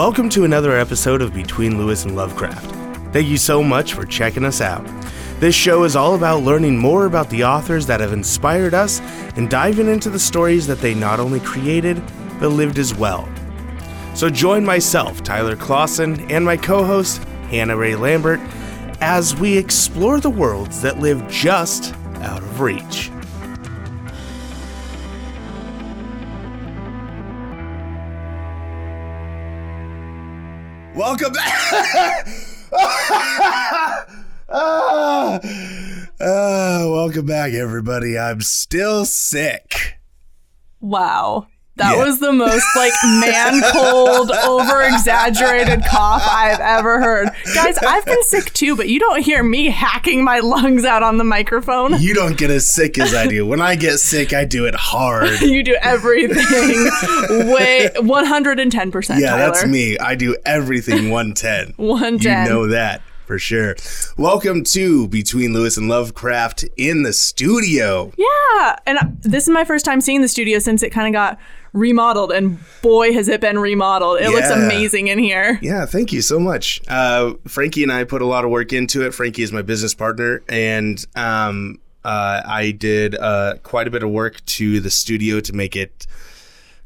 Welcome to another episode of Between Lewis and Lovecraft. Thank you so much for checking us out. This show is all about learning more about the authors that have inspired us and diving into the stories that they not only created, but lived as well. So join myself, Tyler Clausen, and my co host, Hannah Ray Lambert, as we explore the worlds that live just out of reach. Back, everybody. I'm still sick. Wow. That Yeah. was the most like man cold, over exaggerated cough I've ever heard. Guys, I've been sick too, but you don't hear me hacking my lungs out on the microphone. You don't get as sick as I do. When I get sick, I do it hard. You do everything way 110%. Yeah, Tyler. that's me. I do everything 110. 110. You know that for sure. Welcome to Between Lewis and Lovecraft in the studio. Yeah, and this is my first time seeing the studio since it kind of got remodeled, and boy, has it been remodeled. It looks amazing in here. Yeah, thank you so much. Uh, Frankie and I put a lot of work into it. Frankie is my business partner, and um, uh, I did uh, quite a bit of work to the studio to make it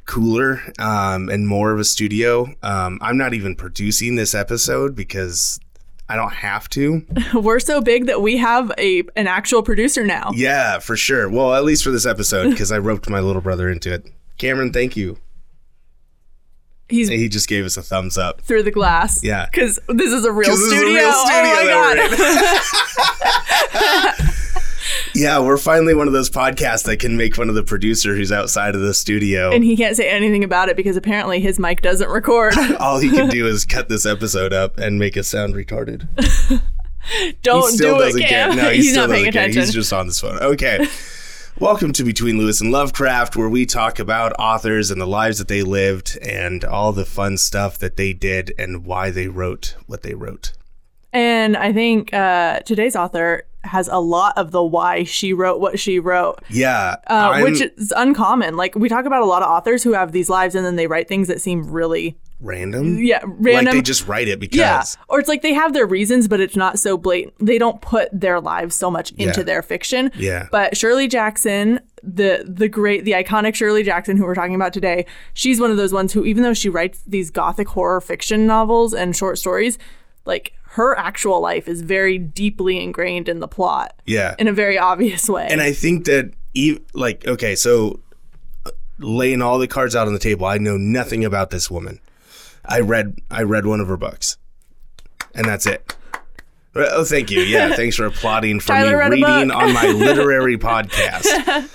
cooler um, and more of a studio. Um, I'm not even producing this episode because I don't have to. We're so big that we have a an actual producer now. Yeah, for sure. Well, at least for this episode because I roped my little brother into it. Cameron, thank you. He's He just gave us a thumbs up. through the glass. Yeah. Because this is a real this is a real studio oh my god. Yeah, we're finally one of those podcasts that can make fun of the producer who's outside of the studio. and he can't say anything about it because apparently his mic doesn't record. All he can do is cut this episode up and make us sound retarded. Don't he still do it, doesn't Cam. care. No, he He's still not paying doesn't care. attention. He's just on this phone. Okay. Welcome to Between Lewis and Lovecraft, where we talk about authors and the lives that they lived and all the fun stuff that they did and why they wrote what they wrote. and I think uh, today's author has a lot of the why she wrote what she wrote, Yeah. uh, which is uncommon. Like we talk about a lot of authors who have these lives and then they write things that seem really random. yeah Like random. they just write it because. yeah, or it's like they have their reasons, but it's not so blatant. They don't put their lives so much into Yeah. their fiction. Yeah. But Shirley Jackson, the the great, the iconic Shirley Jackson, who we're talking about today, she's one of those ones who, even though she writes these gothic horror fiction novels and short stories, like her actual life is very deeply ingrained in the plot Yeah. in a very obvious way. And I think that, ev like, okay, so uh, laying all the cards out on the table, I know nothing about this woman. I read, I read one of her books, and that's it. Oh, thank you. Yeah, thanks for applauding for me read reading on my literary podcast.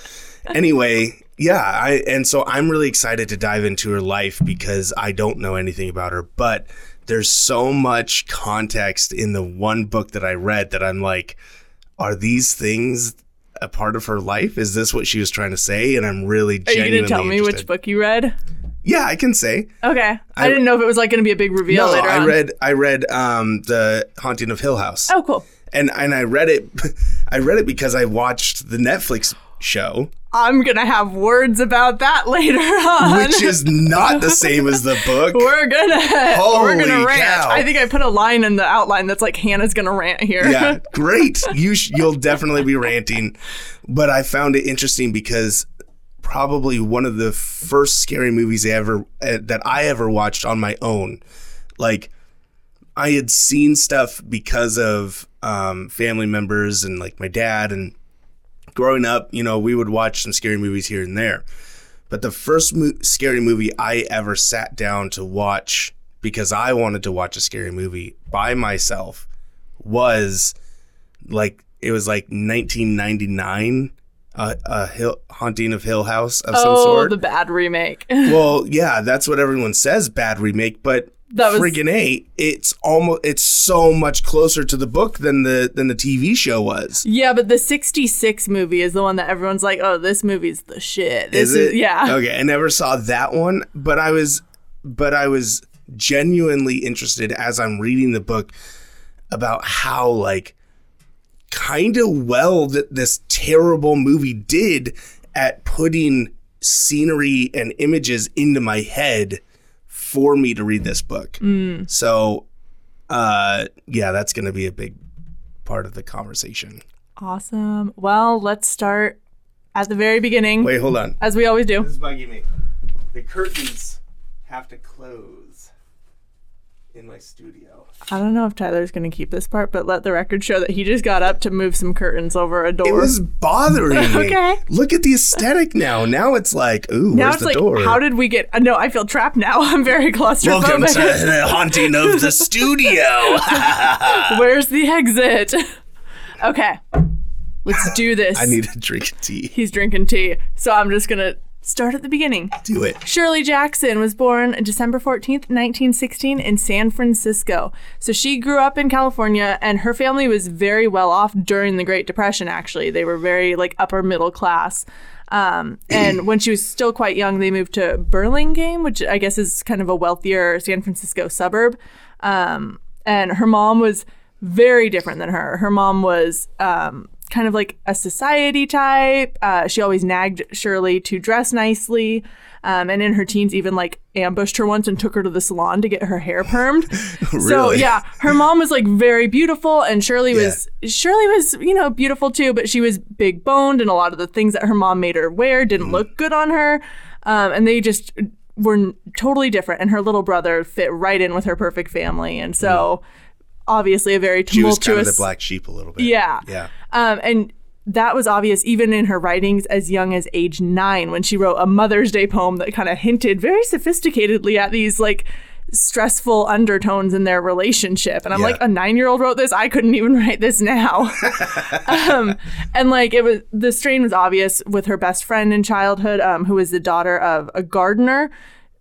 Anyway, yeah, I and so I'm really excited to dive into her life because I don't know anything about her, but there's so much context in the one book that I read that I'm like, are these things a part of her life? Is this what she was trying to say? And I'm really Are you going to tell me which book you read? Yeah, I can say. Okay. I, I- didn't know if it was like going to be a big reveal No, later I on. read I read um the Haunting of Hill House. oh, cool. And and I read it I read it because I watched the Netflix show, I'm going to have words about that later on. which is not the same as the book. We're gonna we're gonna Holy rant. cow. I think I put a line in the outline that's like Hannah's gonna rant here. yeah, great. You sh- you'll definitely be ranting, but I found it interesting because probably one of the first scary movies I ever uh, that I ever watched on my own. Like I had seen stuff because of um, family members and like my dad and growing up, you know, we would watch some scary movies here and there. But the first mo- scary movie I ever sat down to watch because I wanted to watch a scary movie by myself was like it was like 1999 uh, a hill haunting of hill house of some oh, sort the bad remake. well yeah that's what everyone says bad remake but That was- friggin' eight. it's almost it's so much closer to the book than the than the tv show was yeah, but the '66 movie is the one that everyone's like, "Oh, this movie's the shit." This is it yeah. okay i never saw that one but i was but i was genuinely interested as i'm reading the book about how like kind of well that this terrible movie did at putting scenery and images into my head for me to read this book. So, uh, yeah, that's going to be a big part of the conversation. Awesome. Well, let's start at the very beginning, Wait, hold on. as we always do. This is bugging me. The curtains have to close in my studio. I don't know if Tyler's going to keep this part, but let the record show that he just got up to move some curtains over a door. It was bothering me. Okay. Look at the aesthetic now. Now it's like, ooh, now where's it's the like, door? how did we get? Uh, no, I feel trapped now. I'm very claustrophobic. Welcome to the haunting of the studio. Where's the exit? okay, let's do this. I need a drink of tea. He's drinking tea, so I'm just gonna start at the beginning. Do it. Shirley Jackson was born December 14th, 1916, in San Francisco. So she grew up in California, and her family was very well off during the Great Depression, actually. They were very, like, upper middle class. Um, and when she was still quite young, they moved to Burlingame, which I guess is kind of a wealthier San Francisco suburb. Um, and her mom was very different than her. Her mom was um, kind of like a society type. Uh, she always nagged Shirley to dress nicely. Um, and in her teens, even like ambushed her once and took her to the salon to get her hair permed. So yeah, her mom was like very beautiful, and Shirley was Shirley was you know beautiful too, but she was big boned, and a lot of the things that her mom made her wear didn't Mm. look good on her, um, and they just were totally different. And her little brother fit right in with her perfect family, and so obviously a very Mm. She was tumultuous. kind of the black sheep a little bit. Yeah. Yeah. Um, and that was obvious even in her writings as young as age nine when she wrote a Mother's Day poem that kind of hinted very sophisticatedly at these like stressful undertones in their relationship. And I'm Yeah. like, a nine year old wrote this? I couldn't even write this now. um, and like it was, the strain was obvious with her best friend in childhood, um, who was the daughter of a gardener.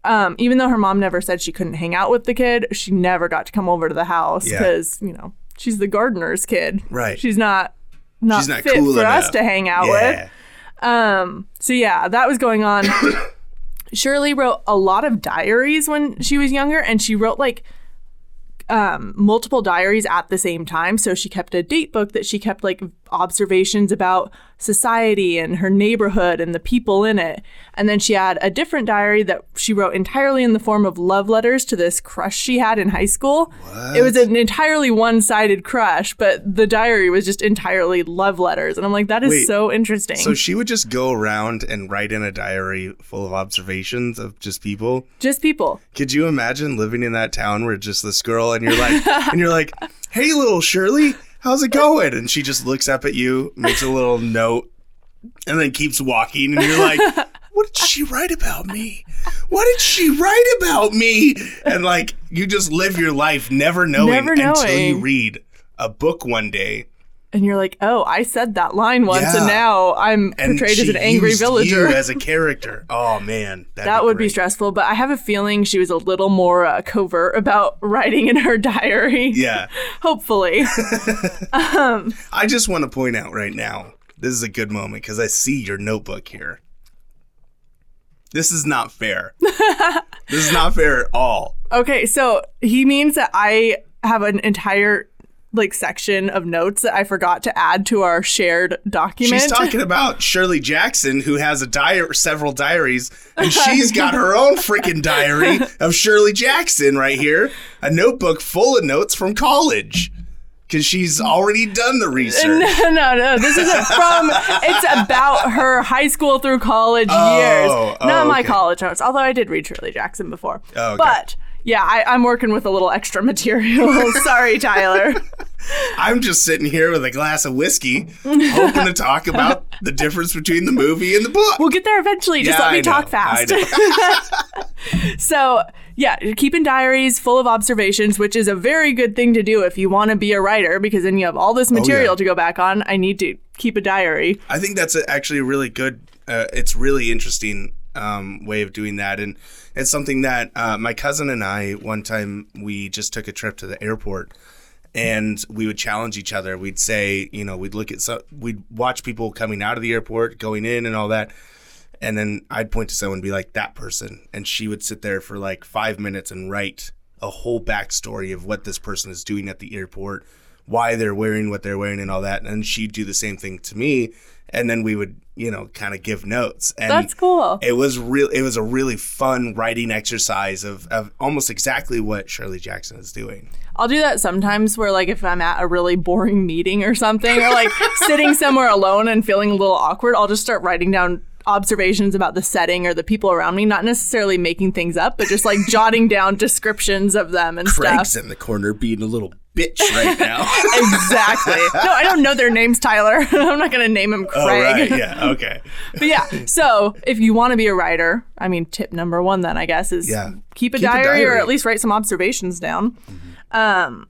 Um, even though her mom never said she couldn't hang out with the kid, she never got to come over to the house Yeah. because, you know, she's the gardener's kid. Right. She's not not, She's not fit cool for us to hang out yeah. with. Um, so yeah, that was going on. Shirley wrote a lot of diaries when she was younger, and she wrote like um, multiple diaries at the same time. So she kept a date book that she kept like observations about society and her neighborhood and the people in it. And then she had a different diary that she wrote entirely in the form of love letters to this crush she had in high school. It was an entirely one sided crush, but the diary was just entirely love letters. And I'm like, that is Wait, so interesting. So she would just go around and write in a diary full of observations of just people. just people. Could you imagine living in that town where just this girl and you're like and you're like, "Hey little Shirley, how's it going?" And she just looks up at you, makes a little note, and then keeps walking and you're like, "What did she write about me? What did she write about me?" And like you just live your life never knowing, Never until you read a book one day And you're like, oh, I said that line once, Yeah. and now I'm and portrayed as an angry villager. you as a character. Oh man, that would be stressful, but I have a feeling she was a little more uh, covert about writing in her diary. Yeah. Hopefully. I just want to point out right now, this is a good moment because I see your notebook here. This is not fair. this is not fair at all. okay, so he means that I have an entire like section of notes that I forgot to add to our shared document. She's talking about Shirley Jackson, who has a diary, several diaries, and she's got her own freaking diary of Shirley Jackson right here, a notebook full of notes from college, because she's already done the research. No, no, no. This isn't from. It's about her high school through college Oh, years. oh, Not my college notes, although I did read Shirley Jackson before. Oh, okay. But yeah, I, I'm working with a little extra material. Sorry, Tyler. I'm just sitting here with a glass of whiskey, hoping to talk about the difference between the movie and the book. We'll get there eventually. Just Yeah, let me I know. talk I fast. so, yeah, keeping diaries full of observations, which is a very good thing to do if you want to be a writer, because then you have all this material Oh, yeah. to go back on. I need to keep a diary. I think that's a, actually a really good. Uh, it's really interesting um, way of doing that, and it's something that uh, my cousin and I one time we just took a trip to the airport, and we would challenge each other. We'd say, you know, we'd look at some, we'd watch people coming out of the airport, going in, and all that. And then I'd point to someone and be like, that person. And she would sit there for like five minutes and write a whole backstory of what this person is doing at the airport, why they're wearing what they're wearing and all that. And she'd do the same thing to me. And then we would, you know, kind of give notes. And That's cool. it was real it was a really fun writing exercise of, of almost exactly what Shirley Jackson is doing. I'll do that sometimes where like if I'm at a really boring meeting or something or like sitting somewhere alone and feeling a little awkward, I'll just start writing down observations about the setting or the people around me, not necessarily making things up, but just like jotting down descriptions of them and Craig's stuff. in the corner being a little bitch right now. exactly. No, I don't know their names, Tyler. I'm not going to name him Craig. oh, right. Yeah. Okay. But yeah, so if you want to be a writer, I mean, tip number one then I guess is Yeah. keep, a, Keep a diary or. Mm-hmm. at least write some observations down. Um,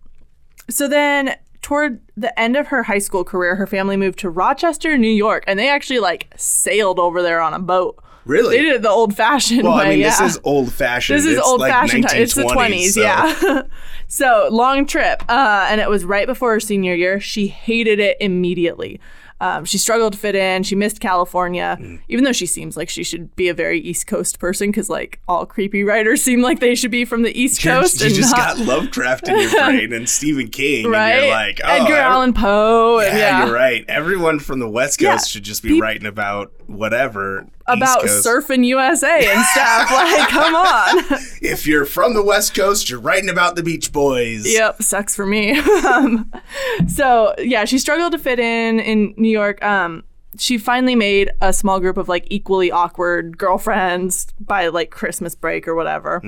so then toward the end of her high school career, her family moved to Rochester, New York, and they actually like sailed over there on a boat. Really? They did it the old-fashioned Well, way. I mean, yeah. this is old fashioned. This is old fashioned. It's the 20s, so- yeah. so long trip. Uh, and it was right before her senior year. She hated it immediately. Um, she struggled to fit in. She missed California, Mm. even though she seems like she should be a very East Coast person because, like, all creepy writers seem like they should be from the East You're- Coast. you and just not, got Lovecraft in your brain and Stephen King, right? and you're like, oh, Edgar Allan Poe. Yeah, and yeah. you're right. Everyone from the West Coast Yeah. should just be writing about whatever. About surfing USA and stuff. like, come on. If you're from the West Coast, you're writing about the Beach Boys. Yep, sucks for me. um, so yeah, she struggled to fit in in New York. Um, she finally made a small group of like equally awkward girlfriends by like Christmas break or whatever.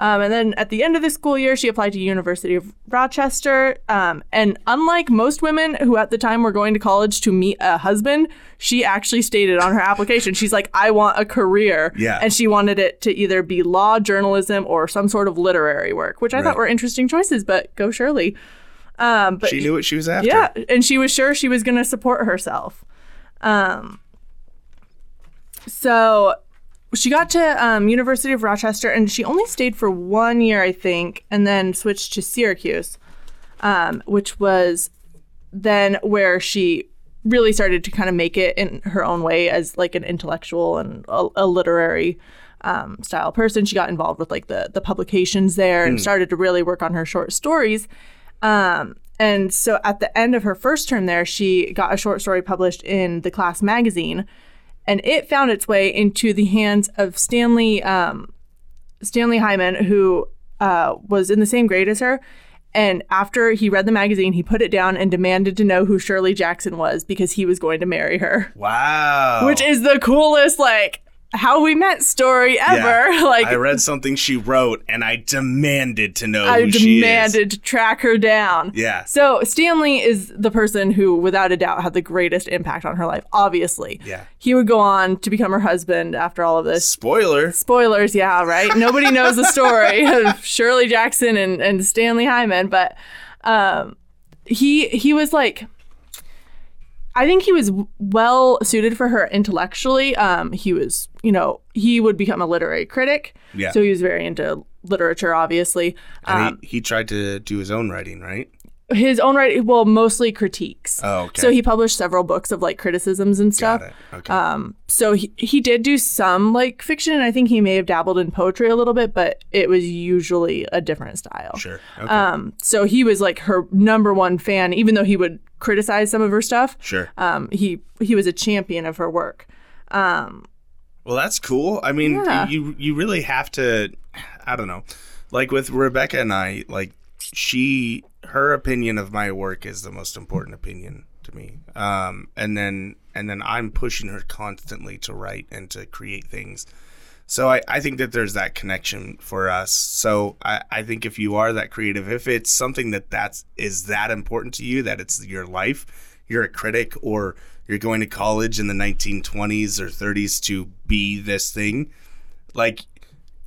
Um, and then at the end of the school year, she applied to University of Rochester. Um, and unlike most women who at the time were going to college to meet a husband, she actually stated on her application, she's like, I want a career. Yeah. And she wanted it to either be law, journalism, or some sort of literary work, which I Right. thought were interesting choices, but go Shirley. Um, but She knew what she was after. yeah, and she was sure she was going to support herself. Um, so she got to um, University of Rochester, and she only stayed for one year, I think, and then switched to Syracuse, um, which was then where she really started to kind of make it in her own way as like an intellectual and a, a literary um, style person. She got involved with like the the publications there and started to really work on her short stories. Um, and so at the end of her first term there, she got a short story published in the class magazine, and it found its way into the hands of Stanley um, Stanley Hyman, who uh, was in the same grade as her. And after he read the magazine, he put it down and demanded to know who Shirley Jackson was because he was going to marry her, Wow. which is the coolest, like, how we met story ever. Yeah. like, I read something she wrote, and I demanded to know I who she is. demanded to track her down. Yeah. So Stanley is the person who, without a doubt, had the greatest impact on her life. Obviously. Yeah. He would go on to become her husband after all of this. Spoiler. Spoilers, yeah, right. Nobody knows the story of Shirley Jackson and, and Stanley Hyman, but um, he he was like. I think he was well suited for her intellectually. Um, he was, you know, he would become a literary critic. Yeah. So he was very into literature, obviously. Um, And he, he tried to do his own writing, right? his own writing, well, mostly critiques. Oh, okay. So he published several books of like criticisms and stuff. Okay. Um, so he, he did do some like fiction, and I think he may have dabbled in poetry a little bit, but it was usually a different style. sure. Okay. Um, so he was like her number one fan, even though he would criticize some of her stuff. sure. Um, he he was a champion of her work. Um, Well, that's cool. I mean, Yeah. you you really have to. I don't know. Like with Rebecca and I, like she, her opinion of my work is the most important opinion to me. Um, and then and then I'm pushing her constantly to write and to create things. So I, I think that there's that connection for us. So I, I think if you are that creative, if it's something that that's is that important to you, that it's your life, you're a critic or you're going to college in the 1920s or 30s to be this thing, like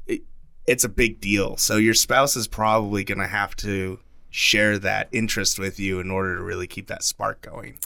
it, it's a big deal. So your spouse is probably going to have to share that interest with you in order to really keep that spark going.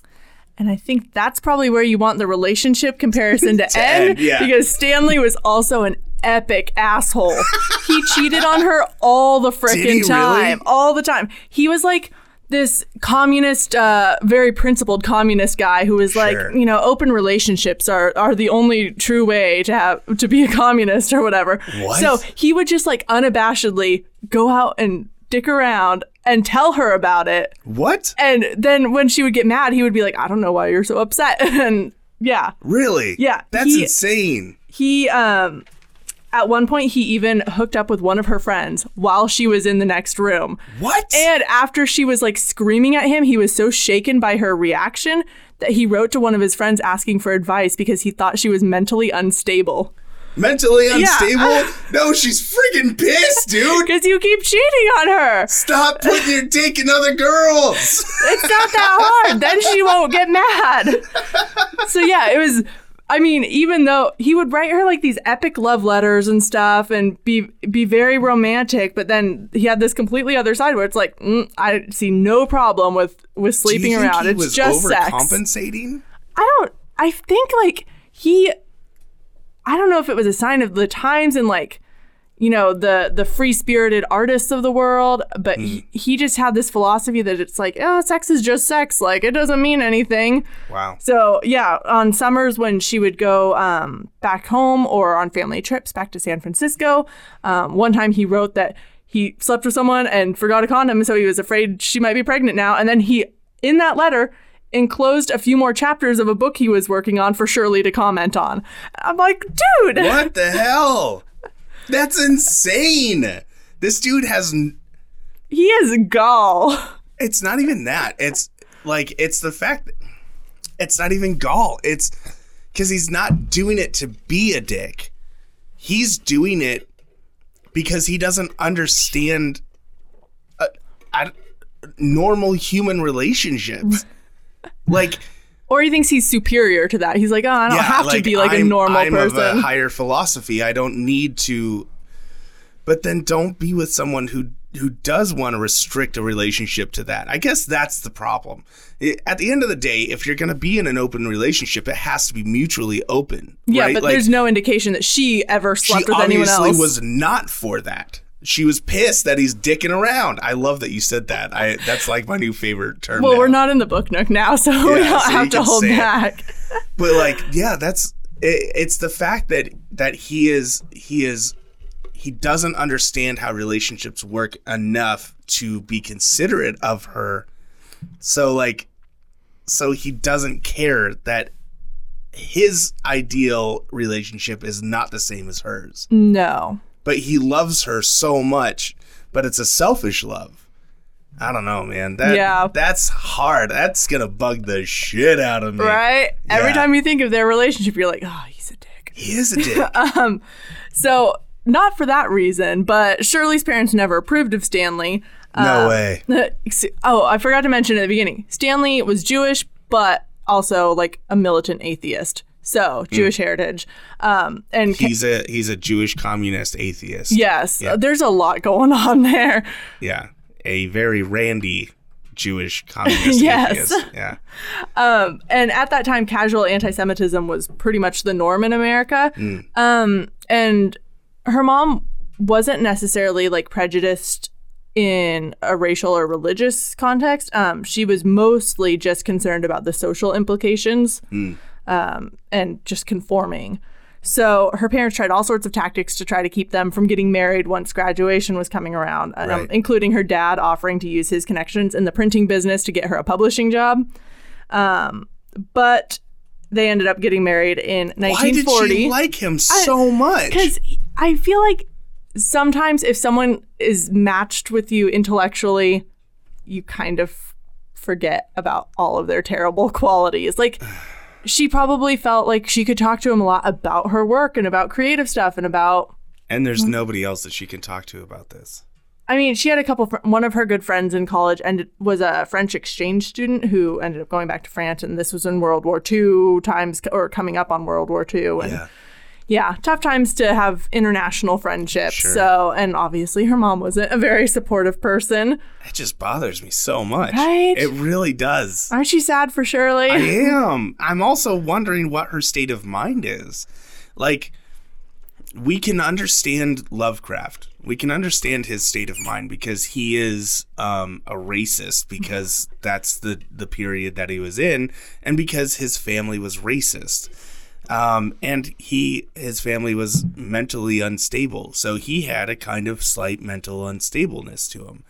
And I think that's probably where you want the relationship comparison to, To end, end, yeah. because Stanley was also an epic asshole. he cheated on her all the he frickin' really? time, all the time. He was like this communist, uh, very principled communist guy who was like, you know, open relationships are are the only true way to have to be a communist or whatever. What? So he would just like unabashedly go out and stick around and tell her about it. What? And then when she would get mad, he would be like, I don't know why you're so upset. and yeah. Really? Yeah, That's he- insane. He um at one point he even hooked up with one of her friends while she was in the next room. What? And after she was like screaming at him, he was so shaken by her reaction that he wrote to one of his friends asking for advice because he thought she was mentally unstable. Mentally unstable? I- no, she's freaking pissed, dude. Because you keep cheating on her. Stop putting your dick in other girls. It's not that hard. then she won't get mad. So yeah, it was. I mean, even though he would write her like these epic love letters and stuff, and be be very romantic, but then he had this completely other side where it's like, mm, I see no problem with with sleeping around. It's was just sex. overcompensating? I don't. I think like he. I don't know if it was a sign of the times and like, you know, the the free spirited artists of the world, but he, he just had this philosophy that it's like, oh, sex is just sex. Like it doesn't mean anything. Wow. So yeah, on summers when she would go um, back home or on family trips back to San Francisco, um, one time he wrote that he slept with someone and forgot a condom, so he was afraid she might be pregnant now. And then he, in that letter, enclosed a few more chapters of a book he was working on for Shirley to comment on. I'm like, dude, What the hell? That's insane. This dude has. n- he is gall. It's not even that. It's like, it's the fact that it's not even gall. It's because he's not doing it to be a dick. He's doing it because he doesn't understand uh, uh, normal human relationships. Like, Or he thinks he's superior to that. He's like, oh, I don't yeah, have to be like a I'm- normal I'm person. of a higher philosophy. I don't need to. But then don't be with someone who who does want to restrict a relationship to that. I guess that's the problem. At the end of the day, if you're going to be in an open relationship, it has to be mutually open. yeah, right? but Like, there's no indication that she ever she slept with anyone obviously else. was not for that. She was pissed that he's dicking around. I love that you said that. I that's like my new favorite term. well, now. we're not in the book nook now, so we don't so have to hold it. back. but like yeah that's it, it's the fact that that he is he is he doesn't understand how relationships work enough to be considerate of her so like so he doesn't care that his ideal relationship is not the same as hers No. But he loves her so much but it's a selfish love I don't know, man. That Yeah. that's hard. That's gonna bug the shit out of me. Right? Every time you think of their relationship, you're like, oh, he's a dick. He is a dick. um, So, not for that reason, but Shirley's parents never approved of Stanley. No way. oh, I forgot to mention at the beginning Stanley was Jewish, but also like a militant atheist. So, Jewish heritage. Um, and He's a he's a Jewish communist atheist. yes, Yeah. there's a lot going on there. Yeah. A very randy Jewish communist Yes. atheist. Yeah. Um, and at that time casual anti-semitism was pretty much the norm in america Mm. um, and her mom wasn't necessarily like prejudiced in a racial or religious context um, she was mostly just concerned about the social implications Mm. Um, and just conforming so her parents tried all sorts of tactics to try to keep them from getting married once graduation was coming around, um, Right. including her dad offering to use his connections in the printing business to get her a publishing job. Um, but they ended up getting married in 1940. Why did 1940. she like him so much? Because I feel like sometimes if someone is matched with you intellectually, you kind of forget about all of their terrible qualities. Like, she probably felt like she could talk to him a lot about her work and about creative stuff and about. And there's nobody else that she can talk to about this. I mean, she had a couple. Fr- one of her good friends in college and was a French exchange student who ended up going back to France, and this was in World War II times or coming up on World War II. And Yeah. Yeah, tough times to have international friendships. Sure. So, and obviously her mom wasn't a very supportive person. It just bothers me so much. Right? It really does. Aren't you sad for Shirley? I am. I'm also wondering what her state of mind is. Like, we can understand Lovecraft. We can understand his state of mind because he is um, a racist because that's the the period that he was in, and because his family was racist. Um, and he his family was mentally unstable, so he had a kind of slight mental unstableness to him.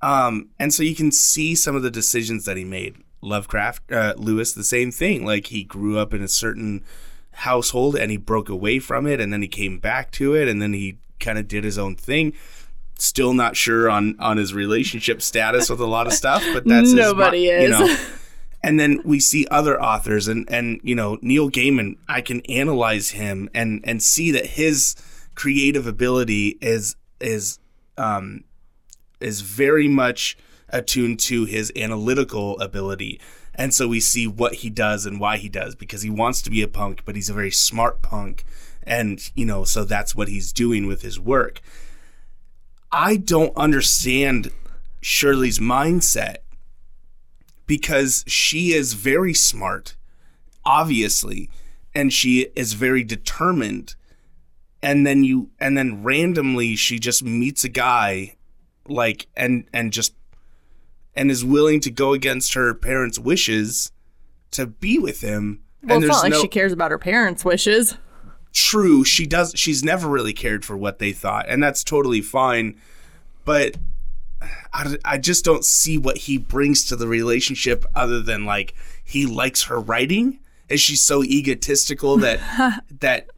Um, and so you can see some of the decisions that he made. Lovecraft, uh, Lewis, the same thing. Like he grew up in a certain household and he broke away from it, and then he came back to it, and then he kind of did his own thing. Still not sure on on his relationship status with a lot of stuff, but that's his Nobody You is. know. and then we see other authors, and and you know Neil Gaiman. I can analyze him and and see that his creative ability is is um is very much attuned to his analytical ability. And so we see what he does and why he does because he wants to be a punk, but he's a very smart punk. And, you know, so that's what he's doing with his work. I don't understand Shirley's mindset because she is very smart, obviously, and she is very determined. And then you, and then randomly she just meets a guy like and and just and is willing to go against her parents' wishes to be with him. Well, and it's not like no she cares about her parents' wishes. true, she does she's never really cared for what they thought, and that's totally fine. But I, I just don't see what he brings to the relationship other than like he likes her writing. Is she so egotistical that that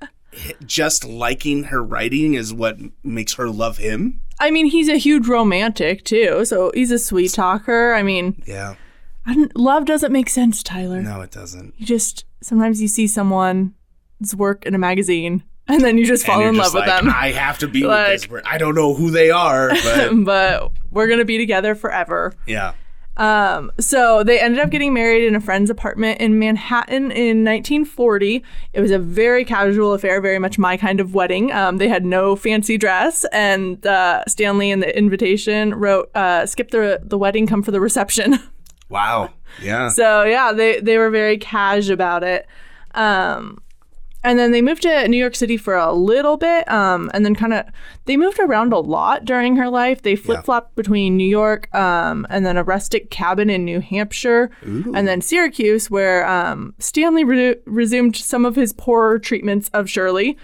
just liking her writing is what makes her love him? I mean, he's a huge romantic too, so he's a sweet talker. I mean, Yeah. I love doesn't make sense, Tyler. No, it doesn't. You just sometimes you see someone's work in a magazine, and then you just fall in love just with them. I have to be Like- with this. person. I don't know who they are, but but we're gonna be together forever. yeah. Um, so they ended up getting married in a friend's apartment in Manhattan in 1940. It was a very casual affair, very much my kind of wedding. Um, they had no fancy dress, and uh, Stanley in the invitation wrote, uh, "Skip the the wedding, come for the reception." Wow. Yeah. so yeah, they they were very cash about it. Um, and then they moved to New York City for a little bit, um, and then kind of they moved around a lot during her life. They flip flopped between New York, um, and then a rustic cabin in New Hampshire, and then Syracuse, where um, Stanley re- resumed some of his poorer treatments of Shirley.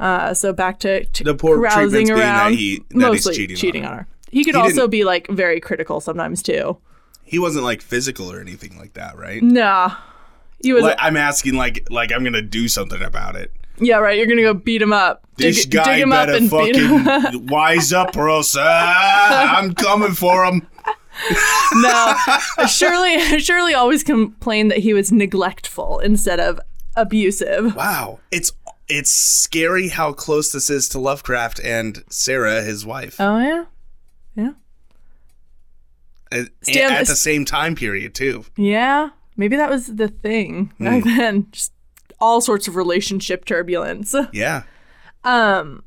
Uh, so back to, to The poor treatments being that he- that he's mostly cheating on her. on her. He could He also be like very critical sometimes too. He wasn't like physical or anything like that, right? Nah, was. Like, I'm asking like like I'm gonna do something about it. Yeah, right. You're gonna go beat him up. This dig, guy dig him up better and beat him. fucking wise up, or else I'm coming for him. no, Shirley. Shirley always complained that he was neglectful instead of abusive. Wow, it's it's scary how close this is to Lovecraft and Sarah, his wife, Oh yeah, yeah, at, at the same time period too. yeah. Maybe that was the thing back then. Just all sorts of relationship turbulence. Yeah, Um,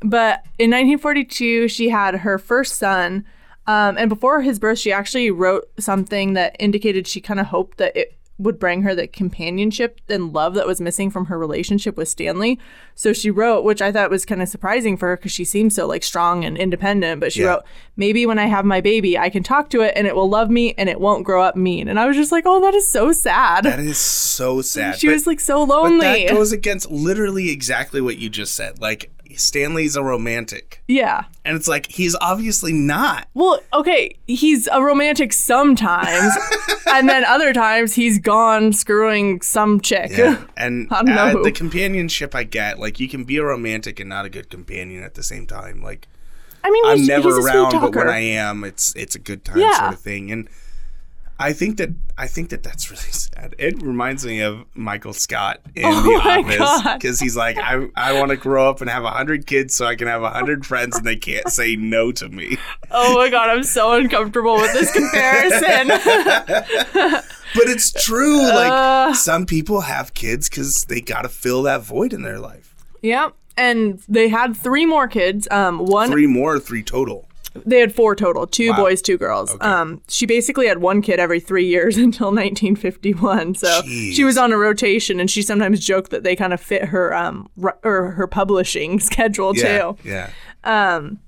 but in 1942, she had her first son. Um, and before his birth, she actually wrote something that indicated she kind of hoped that it would bring her the companionship and love that was missing from her relationship with Stanley. So she wrote, which I thought was kind of surprising for her because she seems so like strong and independent. But she Yeah. wrote, maybe when I have my baby, I can talk to it and it will love me and it won't grow up mean. And I was just like, oh, that is so sad. that is so sad. she But- was like so But lonely. that goes against literally exactly what you just said. Like Stanley's a romantic, yeah. and it's like he's obviously not. Well, okay, he's a romantic sometimes, and then other times he's gone screwing some chick. Yeah. And I don't know uh, the companionship I get, like you can be a romantic and not a good companion at the same time. Like I mean, I'm he's, never he's a sweet around, but when I am, it's it's a good time Yeah. sort of thing. And I think that I think that that's really sad. It reminds me of Michael Scott in Oh The Office because he's like, I I want to grow up and have a hundred kids so I can have a hundred friends and they can't say no to me. oh my god, I'm so uncomfortable with this comparison. But it's true. Like Uh. some people have kids because they got to fill that void in their life. yeah, and they had three more kids. Um, one Three more, three total. They had four total: two Wow. boys, two girls. Um, she basically had one kid every three years until 1951. So Jeez. she was on a rotation, and she sometimes joked that they kind of fit her um ru- or her publishing schedule Yeah, too. yeah. Um,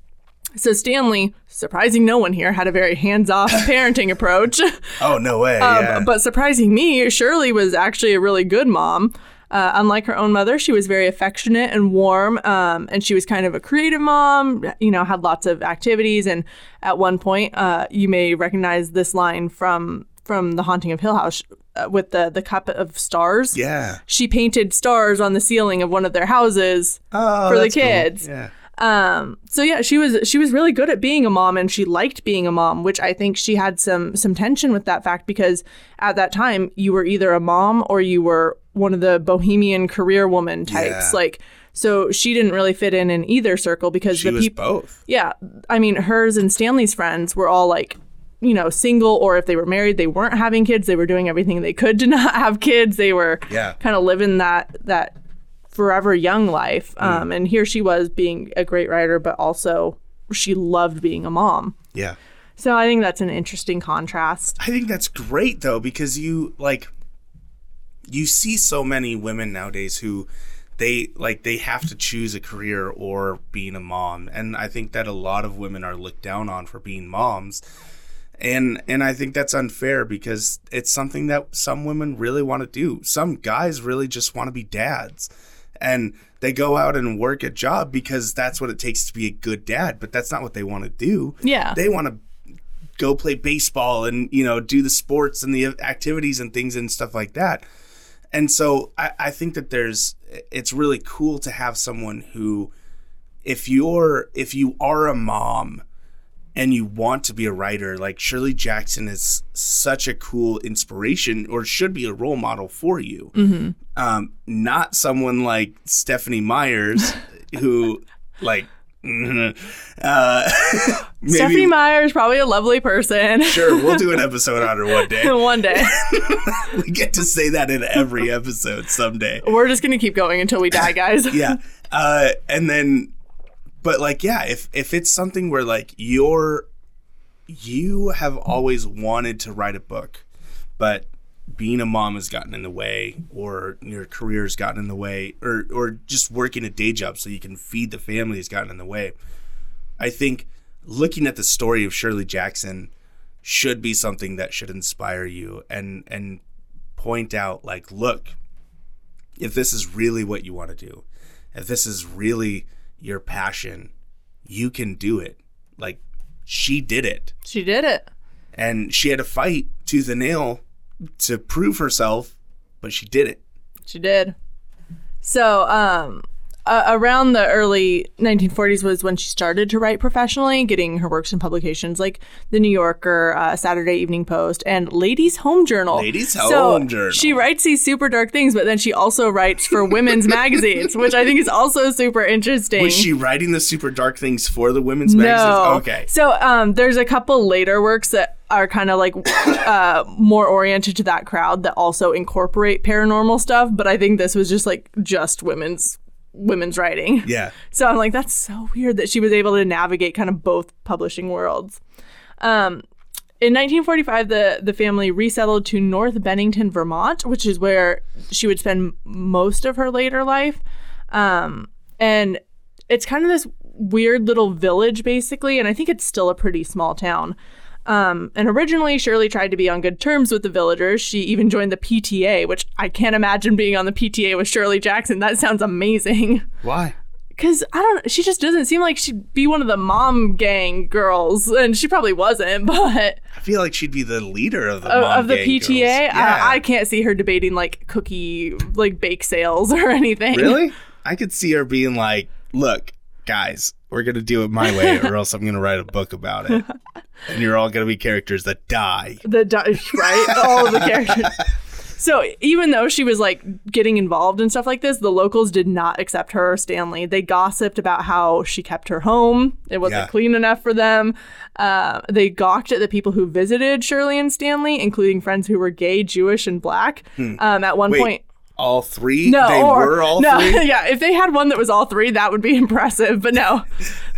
so Stanley, surprising no one here, had a very hands-off parenting approach. Oh no way! Um, yeah. But surprising me, Shirley was actually a really good mom. Uh, unlike her own mother, she was very affectionate and warm, um, and she was kind of a creative mom. You know, had lots of activities, and at one point, uh, you may recognize this line from from The Haunting of Hill House uh, with the the cup of stars. Yeah. She painted stars on the ceiling of one of their houses Oh, for the that's cool. kids. Yeah. Um, so yeah, she was she was really good at being a mom and she liked being a mom, which I think she had some some tension with that fact because at that time you were either a mom or you were one of the bohemian career woman types. Yeah. Like so she didn't really fit in in either circle because She the people both. yeah, I mean hers and Stanley's friends were all like you know single or if they were married they weren't having kids they were doing everything they could to not have kids they were Yeah. kind of living that that forever young life Mm. um, and here she was being a great writer but also she loved being a mom Yeah. so i think that's an interesting contrast I think that's great though because you like you see so many women nowadays who they like they have to choose a career or being a mom and I think that a lot of women are looked down on for being moms. And and I think that's unfair because it's something that some women really want to do. Some guys really just want to be dads. And they go out and work a job because that's what it takes to be a good dad, but that's not what they want to do yeah they want to go play baseball and you know do the sports and the activities and things and stuff like that and so I, I think that there's it's really cool to have someone who if you're if you are a mom and you want to be a writer like shirley jackson is such a cool inspiration or should be a role model for you. Um, not someone like stephanie myers who like uh, maybe stephanie meyer is probably a lovely person. Sure we'll do an episode on her one day. One day. We get to say that in every episode someday. We're just gonna keep going until we die guys. Yeah uh and then but like yeah if if it's something where like you're you have always wanted to write a book but being a mom has gotten in the way or your career has gotten in the way or or just working a day job so you can feed the family has gotten in the way. I think looking at the story of shirley jackson should be something that should inspire you and and point out like look if this is really what you want to do if this is really your passion you can do it. Like she did it. She did it. And she had to fight tooth and nail to prove herself but she did it She did. So, um, uh, around the early 1940s was when she started to write professionally, getting her works in publications like The New Yorker, uh, Saturday Evening Post, and Ladies Home Journal. Ladies So Home Journal. She writes these super dark things, but then she also writes for women's magazines, which I think is also super interesting. was she writing the super dark things for the women's magazines No. okay So um, there's a couple later works that are kind of like uh, more oriented to that crowd that also incorporate paranormal stuff. But I think this was just like just women's women's writing. yeah So I'm like, that's so weird that she was able to navigate kind of both publishing worlds. Um, in 1945, the, the family resettled to North Bennington, Vermont, which is where she would spend most of her later life. Um, and it's kind of this weird little village, basically, and I think it's still a pretty small town. Um, and originally, Shirley tried to be on good terms with the villagers. She even joined the PTA, which I can't imagine being on the PTA with Shirley Jackson. That sounds amazing. why Cause I don't. She just doesn't seem like she'd be one of the mom gang girls, and she probably wasn't. But i feel like she'd be the leader of the of, of the PTA, yeah. I, I can't see her debating like cookie, like bake sales or anything. really i could see her being like look guys we're gonna do it my way or else i'm gonna write a book about it and you're all gonna be characters that die The die, right, all the characters. So even though she was like getting involved in stuff like this, the locals did not accept her or Stanley. They gossiped about how she kept her home. It wasn't Yeah. clean enough for them. Uh, they gawked at the people who visited Shirley and Stanley, including friends who were gay, Jewish, and black. Um, at one Hmm. Wait, point, all three no, they or, were all no, three yeah. If they had one that was all three, that would be impressive. But no,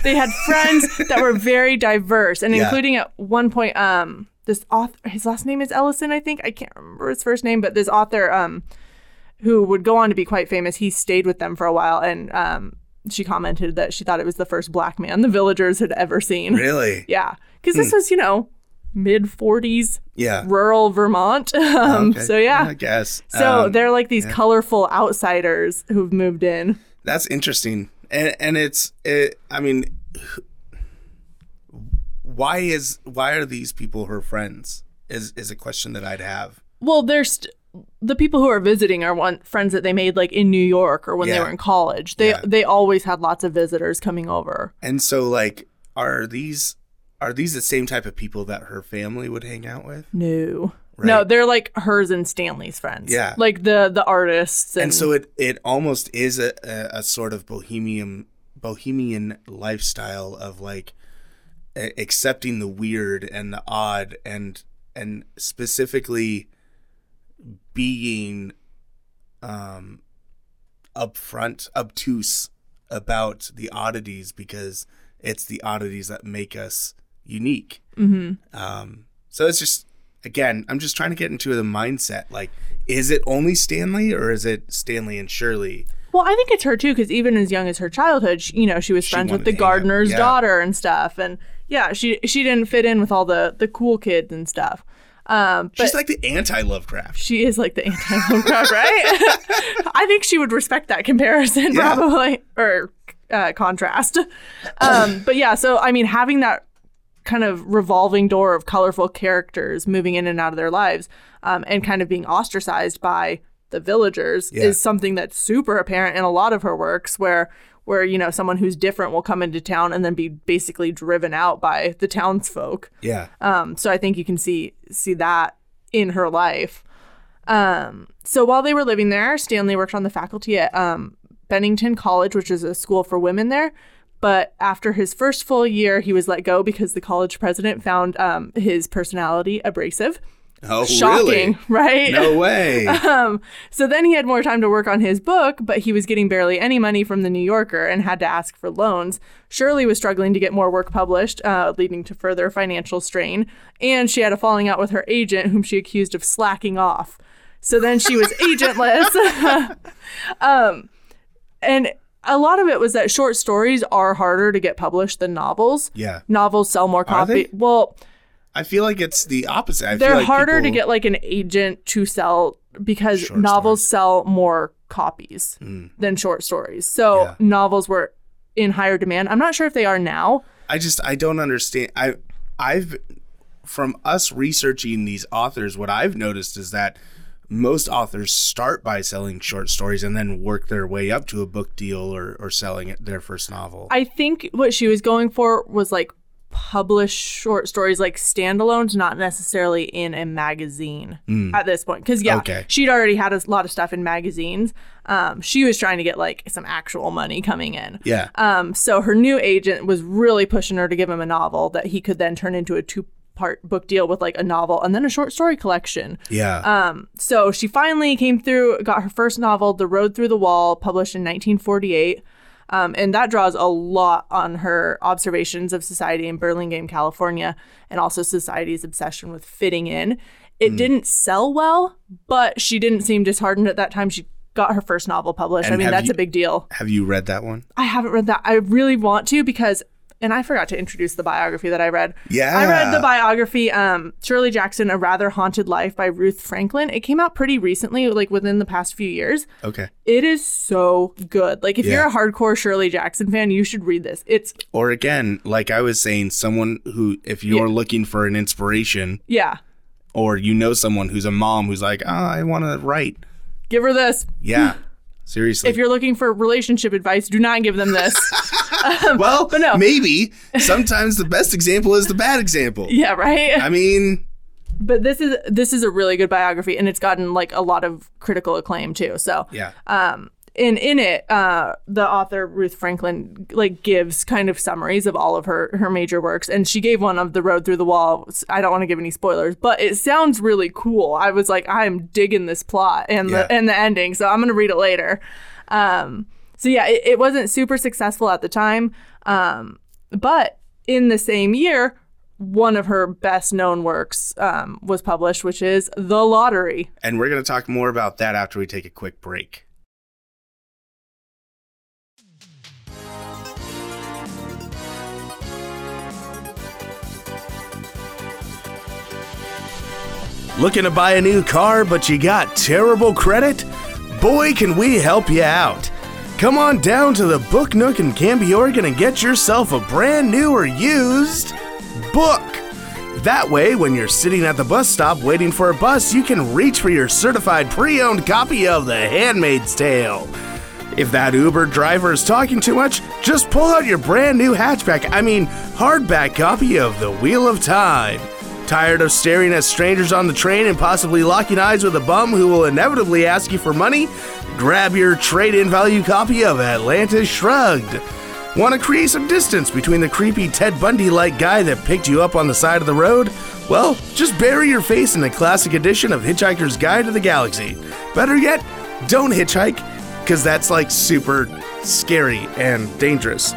they had friends that were very diverse, and Yeah. including at one point, um, this author, his last name is Ellison, I think. I can't remember his first name, but this author, um, who would go on to be quite famous, he stayed with them for a while, and um, she commented that she thought it was the first black man the villagers had ever seen. really Yeah, because this was, you know, mid 40s, Yeah. rural Vermont. Um, Okay. So yeah. I guess. So Um, they're like these colorful outsiders who've moved in. That's interesting, and and it's it. I mean, why is why are these people her friends? Is is a question that I'd have. Well, there's st- the people who are visiting are one friends that they made like in New York or when they were in college. They Yeah. they always had lots of visitors coming over. And so, like, are these are these the same type of people that her family would hang out with? No. No, they're like hers and Stanley's friends. Yeah. Like the the artists and, And so it it almost is a, a, a sort of bohemian bohemian lifestyle of like a- accepting the weird and the odd and and specifically being um upfront obtuse about the oddities because it's the oddities that make us unique Mhm. um so it's just again i'm just trying to get into the mindset like is it only stanley or is it stanley and shirley Well, I think it's her too, because even as young as her childhood, she, you know, she was She friends with the to hang out, gardener's yeah. daughter and stuff, and yeah, she she didn't fit in with all the the cool kids and stuff. Um, she's like the anti-lovecraft she is like the anti-Lovecraft, right? I think she would respect that comparison Yeah. probably or uh, contrast. Um, but yeah, so I mean, having that kind of revolving door of colorful characters moving in and out of their lives, um, and kind of being ostracized by the villagers Yeah. is something that's super apparent in a lot of her works, where where you know someone who's different will come into town and then be basically driven out by the townsfolk. yeah Um, so I think you can see see that in her life. Um, so while they were living there, Stanley worked on the faculty at um, Bennington College, which is a school for women there. But after his first full year, he was let go because the college president found um, his personality abrasive. oh Shocking, really right? no way Um, so then he had more time to work on his book, but he was getting barely any money from the New Yorker and had to ask for loans. Shirley was struggling to get more work published, uh, leading to further financial strain. And she had a falling out with her agent, whom she accused of slacking off. So then she was agentless. um, and a lot of it was that short stories are harder to get published than novels. yeah Novels sell more copy. Well, i feel like it's the opposite I they're feel like harder to get like an agent to sell because Short novels sell more copies Mm. than short stories. So Yeah. novels were in higher demand. I'm not sure if they are now. I just I don't understand. I I've from us researching these authors, what I've noticed is that most authors start by selling short stories and then work their way up to a book deal or, or selling it, their first novel. I think what she was going for was like publish short stories like standalones, not necessarily in a magazine at this point. Because yeah. Okay. she'd already had a lot of stuff in magazines. Um, she was trying to get like some actual money coming in. yeah. Um, so her new agent was really pushing her to give him a novel that he could then turn into a two part book deal with like a novel and then a short story collection. yeah. Um, so she finally came through, got her first novel, The Road Through the Wall, published in 1948. Um, and that draws a lot on her observations of society in Burlingame, California, and also society's obsession with fitting in. It Hmm. didn't sell well, but she didn't seem disheartened at that time. She got her first novel published. I mean, that's you- a big deal. Have you read that one? I haven't read that. I really want to because, and I forgot to introduce the biography that I read. Yeah. I read the biography, um, Shirley Jackson, A Rather Haunted Life by Ruth Franklin. It came out pretty recently, like within the past few years. Okay. It is so good. Like, if Yeah. you're a hardcore Shirley Jackson fan, you should read this. It's, Or again, like I was saying, someone who, if you're looking for an inspiration, yeah, or you know someone who's a mom who's like, oh, I want to write. give her this. Yeah. Seriously. If you're looking for relationship advice, do not give them this. well, but no. maybe sometimes the best example is the bad example. yeah, right? I mean, but this is this is a really good biography and it's gotten like a lot of critical acclaim too. So, yeah. um in in it uh the author ruth franklin like gives kind of summaries of all of her her major works and she gave one of the road through the wall i don't want to give any spoilers but it sounds really cool i was like i'm digging this plot and Yeah. the and the ending so i'm gonna read it later um so yeah it, it wasn't super successful at the time um but in the same year one of her best known works um, was published which is the lottery And we're going to talk more about that after we take a quick break. Looking to buy a new car, but you got terrible credit? Boy, can we help you out! Come on down to the Book Nook in Canby, Oregon and get yourself a brand new or used book. That way, when you're sitting at the bus stop waiting for a bus, you can reach for your certified pre owned copy of The Handmaid's Tale. If that Uber driver is talking too much, just pull out your brand new hatchback, I mean, hardback copy of The Wheel of Time. Tired of staring at strangers on the train and possibly locking eyes with a bum who will inevitably ask you for money? Grab your trade in value copy of Atlantis Shrugged. Want to create some distance between the creepy Ted Bundy like guy that picked you up on the side of the road? Well, just bury your face in the classic edition of Hitchhiker's Guide to the Galaxy. Better yet, don't hitchhike, because that's like super scary and dangerous.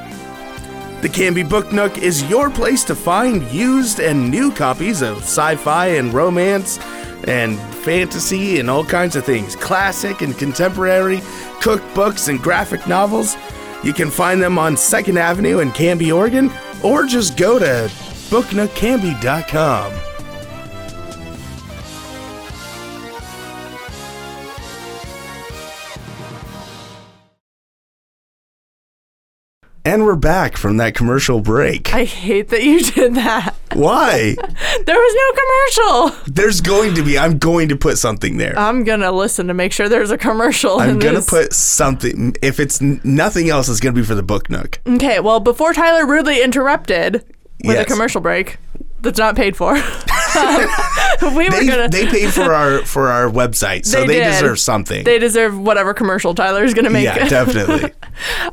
The Canby Book Nook is your place to find used and new copies of sci fi and romance and fantasy and all kinds of things classic and contemporary, cookbooks and graphic novels. You can find them on 2nd Avenue in Canby, Oregon, or just go to booknookcanby.com. And we're back from that commercial break. I hate that you did that. Why? There was no commercial. There's going to be. I'm going to put something there. I'm gonna listen to make sure there's a commercial. I'm gonna put something. If it's n- nothing else, it's gonna be for the book nook. Okay, well, before Tyler rudely interrupted with a commercial break that's not paid for, um, we were They, gonna. they paid for our for our website, so They they, deserve something. they deserve whatever commercial Tyler's gonna make. yeah, definitely.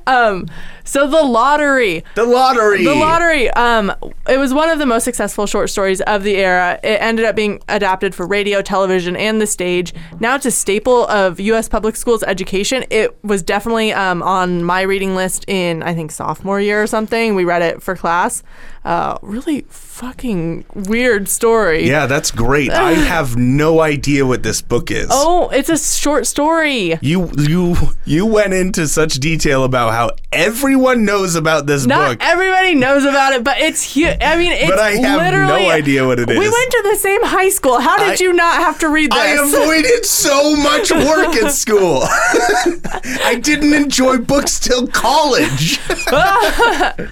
um, so the lottery. the lottery. The lottery. Um, it was one of the most successful short stories of the era. It ended up being adapted for radio, television, and the stage. Now it's a staple of U.S. public schools education. It was definitely um, on my reading list in I think sophomore year or something. We read it for class. Uh, really fucking weird story. Yeah, that's great. I have no idea what this book is. Oh, it's a short story. You you you went into such detail about how everyone knows about this Not book. everybody knows about it, but it's huge. I mean, it's But I have no idea what it is. We went to the same high school. How did I- you not have to read this? I avoided so much work at school. I didn't enjoy books till college. That's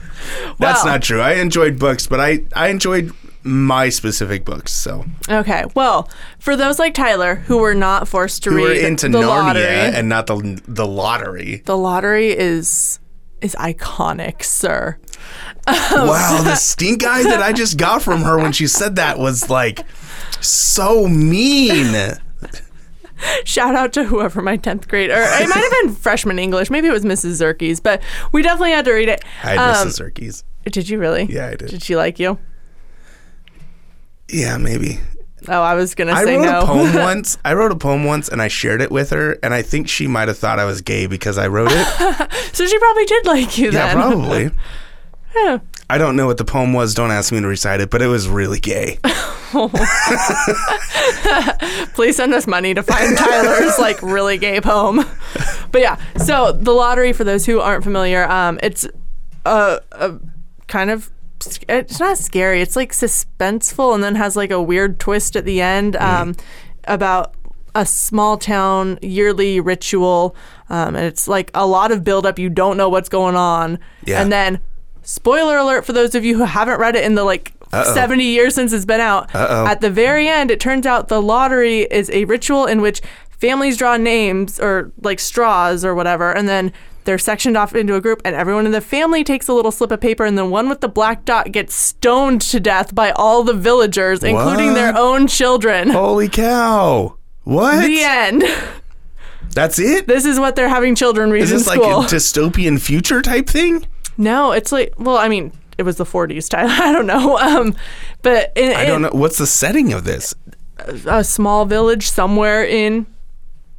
Well- not true. I enjoyed books, but I, I enjoyed my specific books. So Okay. Well, for those like Tyler who were not forced to we read were into the Narnia lottery, and not the the lottery. the lottery is is iconic, sir. wow, the stink eye that I just got from her when she said that was like so mean. Shout out to whoever my tenth grade, or it might have been freshman English. Maybe it was Mrs. Zerkes, but we definitely had to read it. I had Um, Mrs. Zerkes. Did you really? Yeah, I did. Did she like you? Yeah, maybe. Oh, I was gonna say. I say wrote no. a poem once. I wrote a poem once, and I shared it with her, and I think she might have thought I was gay because I wrote it. so she probably did like you yeah, then. probably. Yeah. I don't know what the poem was. Don't ask me to recite it, but it was really gay. Please send us money to find Tyler's like really gay poem. But yeah, so the lottery for those who aren't familiar, um, it's a, a kind of it's not scary. It's like suspenseful and then has like a weird twist at the end um, about a small town yearly ritual. Um, and it's like a lot of buildup. You don't know what's going on. Yeah. And then, spoiler alert for those of you who haven't read it in the like 70 years since it's been out. Uh-oh. At the very end, it turns out the lottery is a ritual in which families draw names or like straws or whatever, and then they're sectioned off into a group, and everyone in the family takes a little slip of paper, and the one with the black dot gets stoned to death by all the villagers, including their own children. Holy cow! What? The end. That's it? This is what they're having children read Is this like school. a dystopian future type thing? no, it's like, well, I mean, it was the 40s, Tyler. I don't know. Um, but in, I don't know. What's the setting of this? a small village somewhere in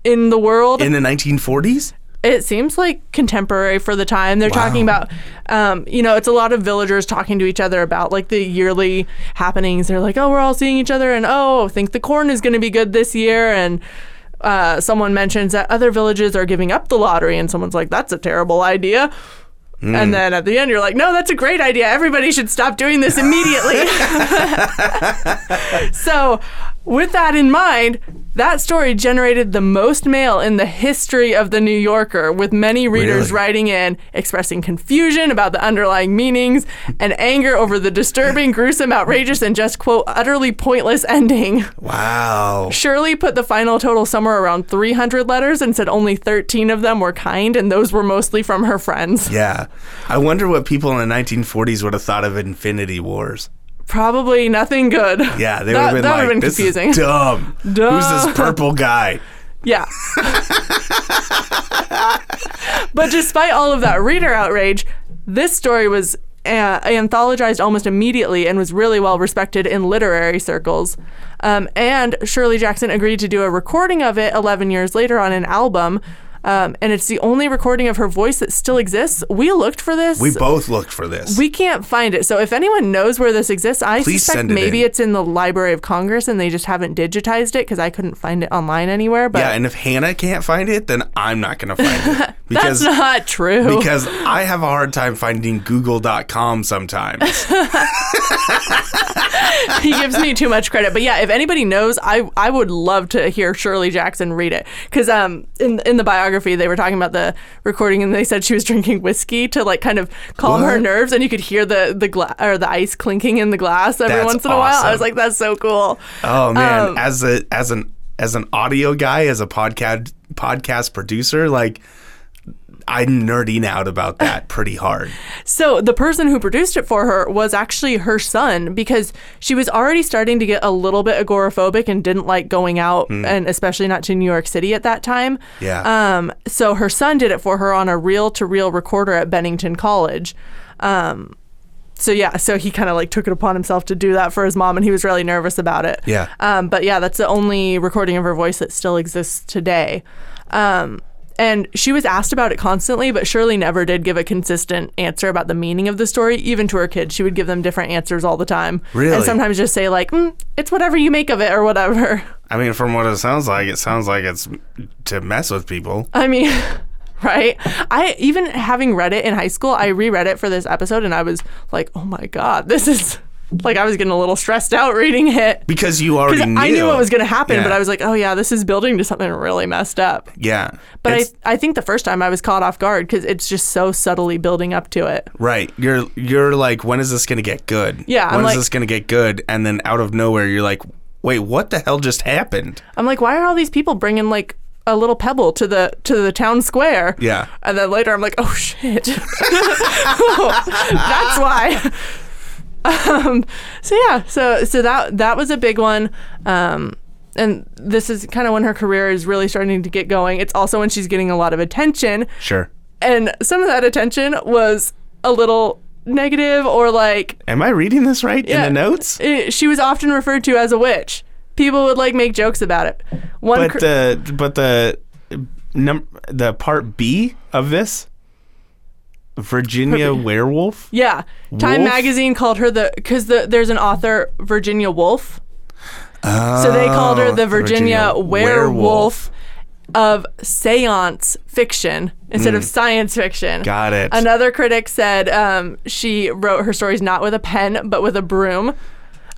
in the world. In the 1940s? It seems like contemporary for the time. They're talking about, um, you know, it's a lot of villagers talking to each other about like the yearly happenings. They're like, oh, we're all seeing each other, and oh, I think the corn is going to be good this year, and. Uh, someone mentions that other villages are giving up the lottery, and someone's like, "That's a terrible idea." Hmm. And then at the end, you're like, "No, that's a great idea. Everybody should stop doing this immediately." so, with that in mind, that story generated the most mail in the history of the New Yorker, with many readers Really? writing in expressing confusion about the underlying meanings and anger over the disturbing, gruesome, outrageous, and just quote utterly pointless ending. Wow. Shirley put the final total somewhere around 300 letters and said only 13 of them were kind, and those were mostly from her friends. Yeah. I wonder what people in the 1940s would have thought of Infinity Wars. Probably nothing good. Yeah, they would have been that like, been this confusing. is dumb. Duh. Who's this purple guy? Yeah. but despite all of that reader outrage, this story was uh, anthologized almost immediately and was really well respected in literary circles. Um, and Shirley Jackson agreed to do a recording of it 11 years later on an album. Um, and it's the only recording of her voice that still exists. We looked for this. We both looked for this. We can't find it. So if anyone knows where this exists, I Please suspect it maybe in. it's in the Library of Congress and they just haven't digitized it because I couldn't find it online anywhere. But yeah, and if Hannah can't find it, then I'm not going to find it. that's Because not true. because I have a hard time finding google.com sometimes. he gives me too much credit. But yeah, if anybody knows, I I would love to hear Shirley Jackson read it because um in in the biography they were talking about the recording and they said she was drinking whiskey to like kind of calm her nerves and you could hear the the gla- or the ice clinking in the glass every That's once in a while. I was like, that's so cool. Oh man, Um, as a as an as an audio guy, as a podcast podcast producer, like I'm nerding out about that pretty hard. So the person who produced it for her was actually her son because she was already starting to get a little bit agoraphobic and didn't like going out and especially not to New York City at that time. Yeah. Um so her son did it for her on a reel to reel recorder at Bennington College. Um so yeah, so he kind of like took it upon himself to do that for his mom and he was really nervous about it. Yeah. Um but yeah, that's the only recording of her voice that still exists today. Um and she was asked about it constantly, but Shirley never did give a consistent answer about the meaning of the story. Even to her kids, she would give them different answers all the time. Really? And sometimes just say, like, mm, it's whatever you make of it or whatever. I mean, from what it sounds like, it sounds like it's to mess with people. I mean, right? I, even having read it in high school, I reread it for this episode and I was like, oh my God, this is like I was getting a little stressed out reading it. Because you already knew. I knew what was going to happen, Yeah. but I was like, oh yeah, this is building to something really messed up. Yeah. But I, I think the first time I was caught off guard because it's just so subtly building up to it. Right. You're you're like, when is this gonna get good? Yeah, I'm When is like- this gonna get good? And then out of nowhere, you're like, wait, what the hell just happened? I'm like, why are all these people bringing like a little pebble to the to the town square? Yeah. And then later, I'm like, oh shit, that's why. Um, so yeah, so so that that was a big one. Um, and this is kind of when her career is really starting to get going. It's also when she's getting a lot of attention, Sure. and some of that attention was a little negative or like Am I reading this right Yeah. in the notes? it, she was often referred to as a witch. People would like make jokes about it. One But cr- the but the num the part B of this Virginia werewolf. Yeah, Time Wolf? magazine called her the because the there's an author Virginia Woolf, so they called her Oh, the Virginia, Virginia werewolf, of seance fiction instead of science fiction. Hmm. Got it. Another critic said um, she wrote her stories not with a pen but with a broom.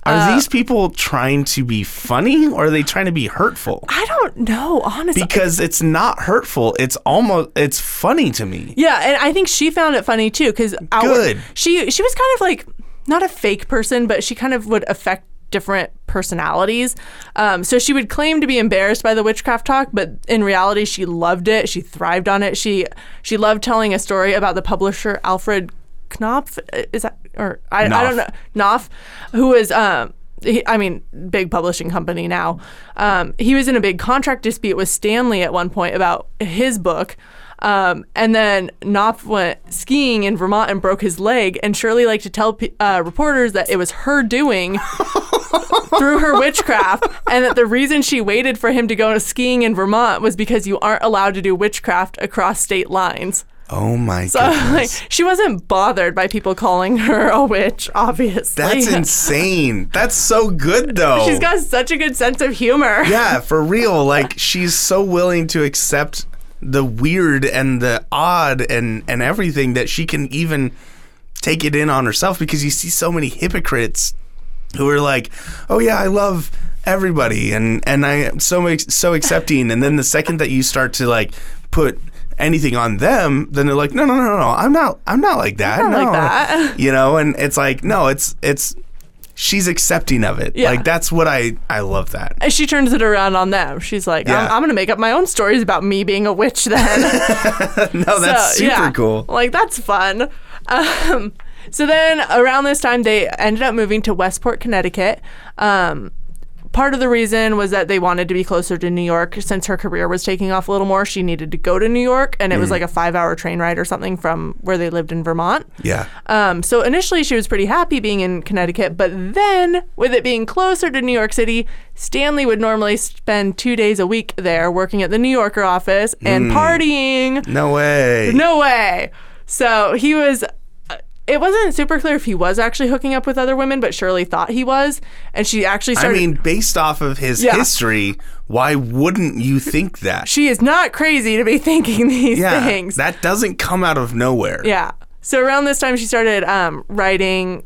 Are uh, these people trying to be funny or are they trying to be hurtful? I don't know, honestly. Because it's not hurtful. It's almost it's funny to me. Yeah, and I think she found it funny too because Good. She she was kind of like not a fake person, but she kind of would affect different personalities. Um, so she would claim to be embarrassed by the witchcraft talk, but in reality, she loved it. She thrived on it. She she loved telling a story about the publisher Alfred Knopf. Is that or I, I don't know Knopf. Who was um. He, I mean, big publishing company now. Um, he was in a big contract dispute with Stanley at one point about his book. Um, and then Knopf went skiing in Vermont and broke his leg. And Shirley liked to tell uh, reporters that it was her doing through her witchcraft, and that the reason she waited for him to go skiing in Vermont was because you aren't allowed to do witchcraft across state lines. Oh my god. So, like, she wasn't bothered by people calling her a witch, obviously. That's insane. That's so good though. She's got such a good sense of humor. yeah, for real. Like she's so willing to accept the weird and the odd and and everything that she can even take it in on herself because you see so many hypocrites who are like, "Oh yeah, I love everybody and and I am so so accepting and then the second that you start to like put anything on them then they're like no no no no I'm not I'm not like that not no like that. you know and it's like no it's it's she's accepting of it Yeah. like that's what I I love that And she turns it around on them. She's like, Yeah. I'm, I'm going to make up my own stories about me being a witch then. no that's So, super yeah. cool Like that's fun. Um, so then around this time, they ended up moving to Westport, Connecticut. Um, part of the reason was that they wanted to be closer to New York since her career was taking off a little more. She needed to go to New York, and Mm. it was like a five-hour train ride or something from where they lived in Vermont. yeah Um, so initially, she was pretty happy being in Connecticut, but then with it being closer to New York City, Stanley would normally spend two days a week there working at the New Yorker office and partying. no way No way. So he was. It wasn't super clear if he was actually hooking up with other women, but Shirley thought he was, and she actually I mean based off of his Yeah. history why wouldn't you think that she is not crazy to be thinking these yeah things. that doesn't come out of nowhere Yeah. So around this time, she started um, writing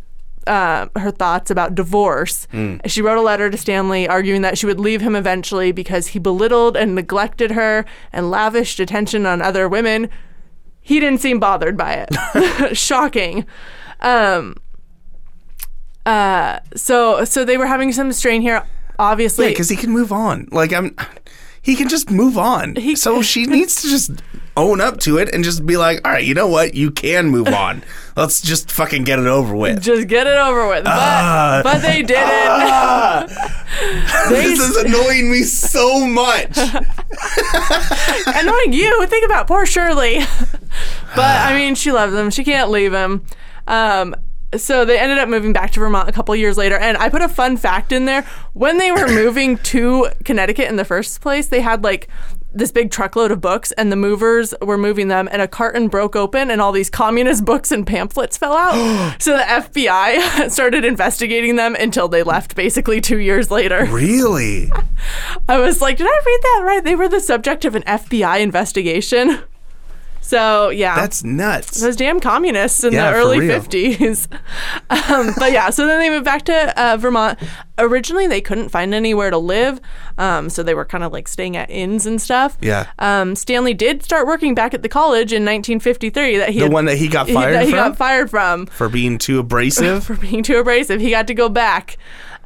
uh, her thoughts about divorce. She wrote a letter to Stanley arguing that she would leave him eventually because he belittled and neglected her and lavished attention on other women. He didn't seem bothered by it. Shocking. Um, uh, so so they were having some strain here. Obviously, Yeah, because he can move on. Like I'm, he can just move on. so she needs to just own up to it and just be like, all right, you know what? You can move on. Let's just fucking get it over with. just get it over with. But, Ah. but they didn't. they this is annoying me so much. annoying you. Think about poor Shirley. but I mean, she loves him. She can't leave him. Um, so they ended up moving back to Vermont a couple years later. And I put a fun fact in there. When they were moving to Connecticut in the first place, they had like this big truckload of books, and the movers were moving them, and a carton broke open, and all these communist books and pamphlets fell out. so the FBI started investigating them until they left, basically two years later. really? I was like, did I read that right? They were the subject of an FBI investigation. So yeah, That's nuts. those damn communists in Yeah, the early 50s. um, but yeah, so then they moved back to uh, Vermont. Originally, they couldn't find anywhere to live, um, so they were kind of like staying at inns and stuff. Yeah. Um, Stanley did start working back at the college in 1953 that he The had, one that he got he- fired that he got fired from for being too abrasive. for being too abrasive. He got to go back.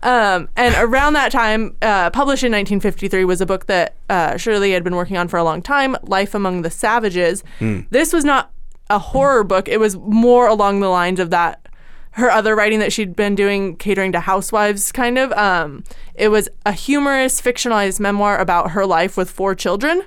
Um, and around that time, uh, published in 1953, was a book that uh, Shirley had been working on for a long time Life Among the Savages. This was not a horror book, it was more along the lines of that. Her other writing that she'd been doing, catering to housewives, kind of. Um, it was a humorous, fictionalized memoir about her life with four children.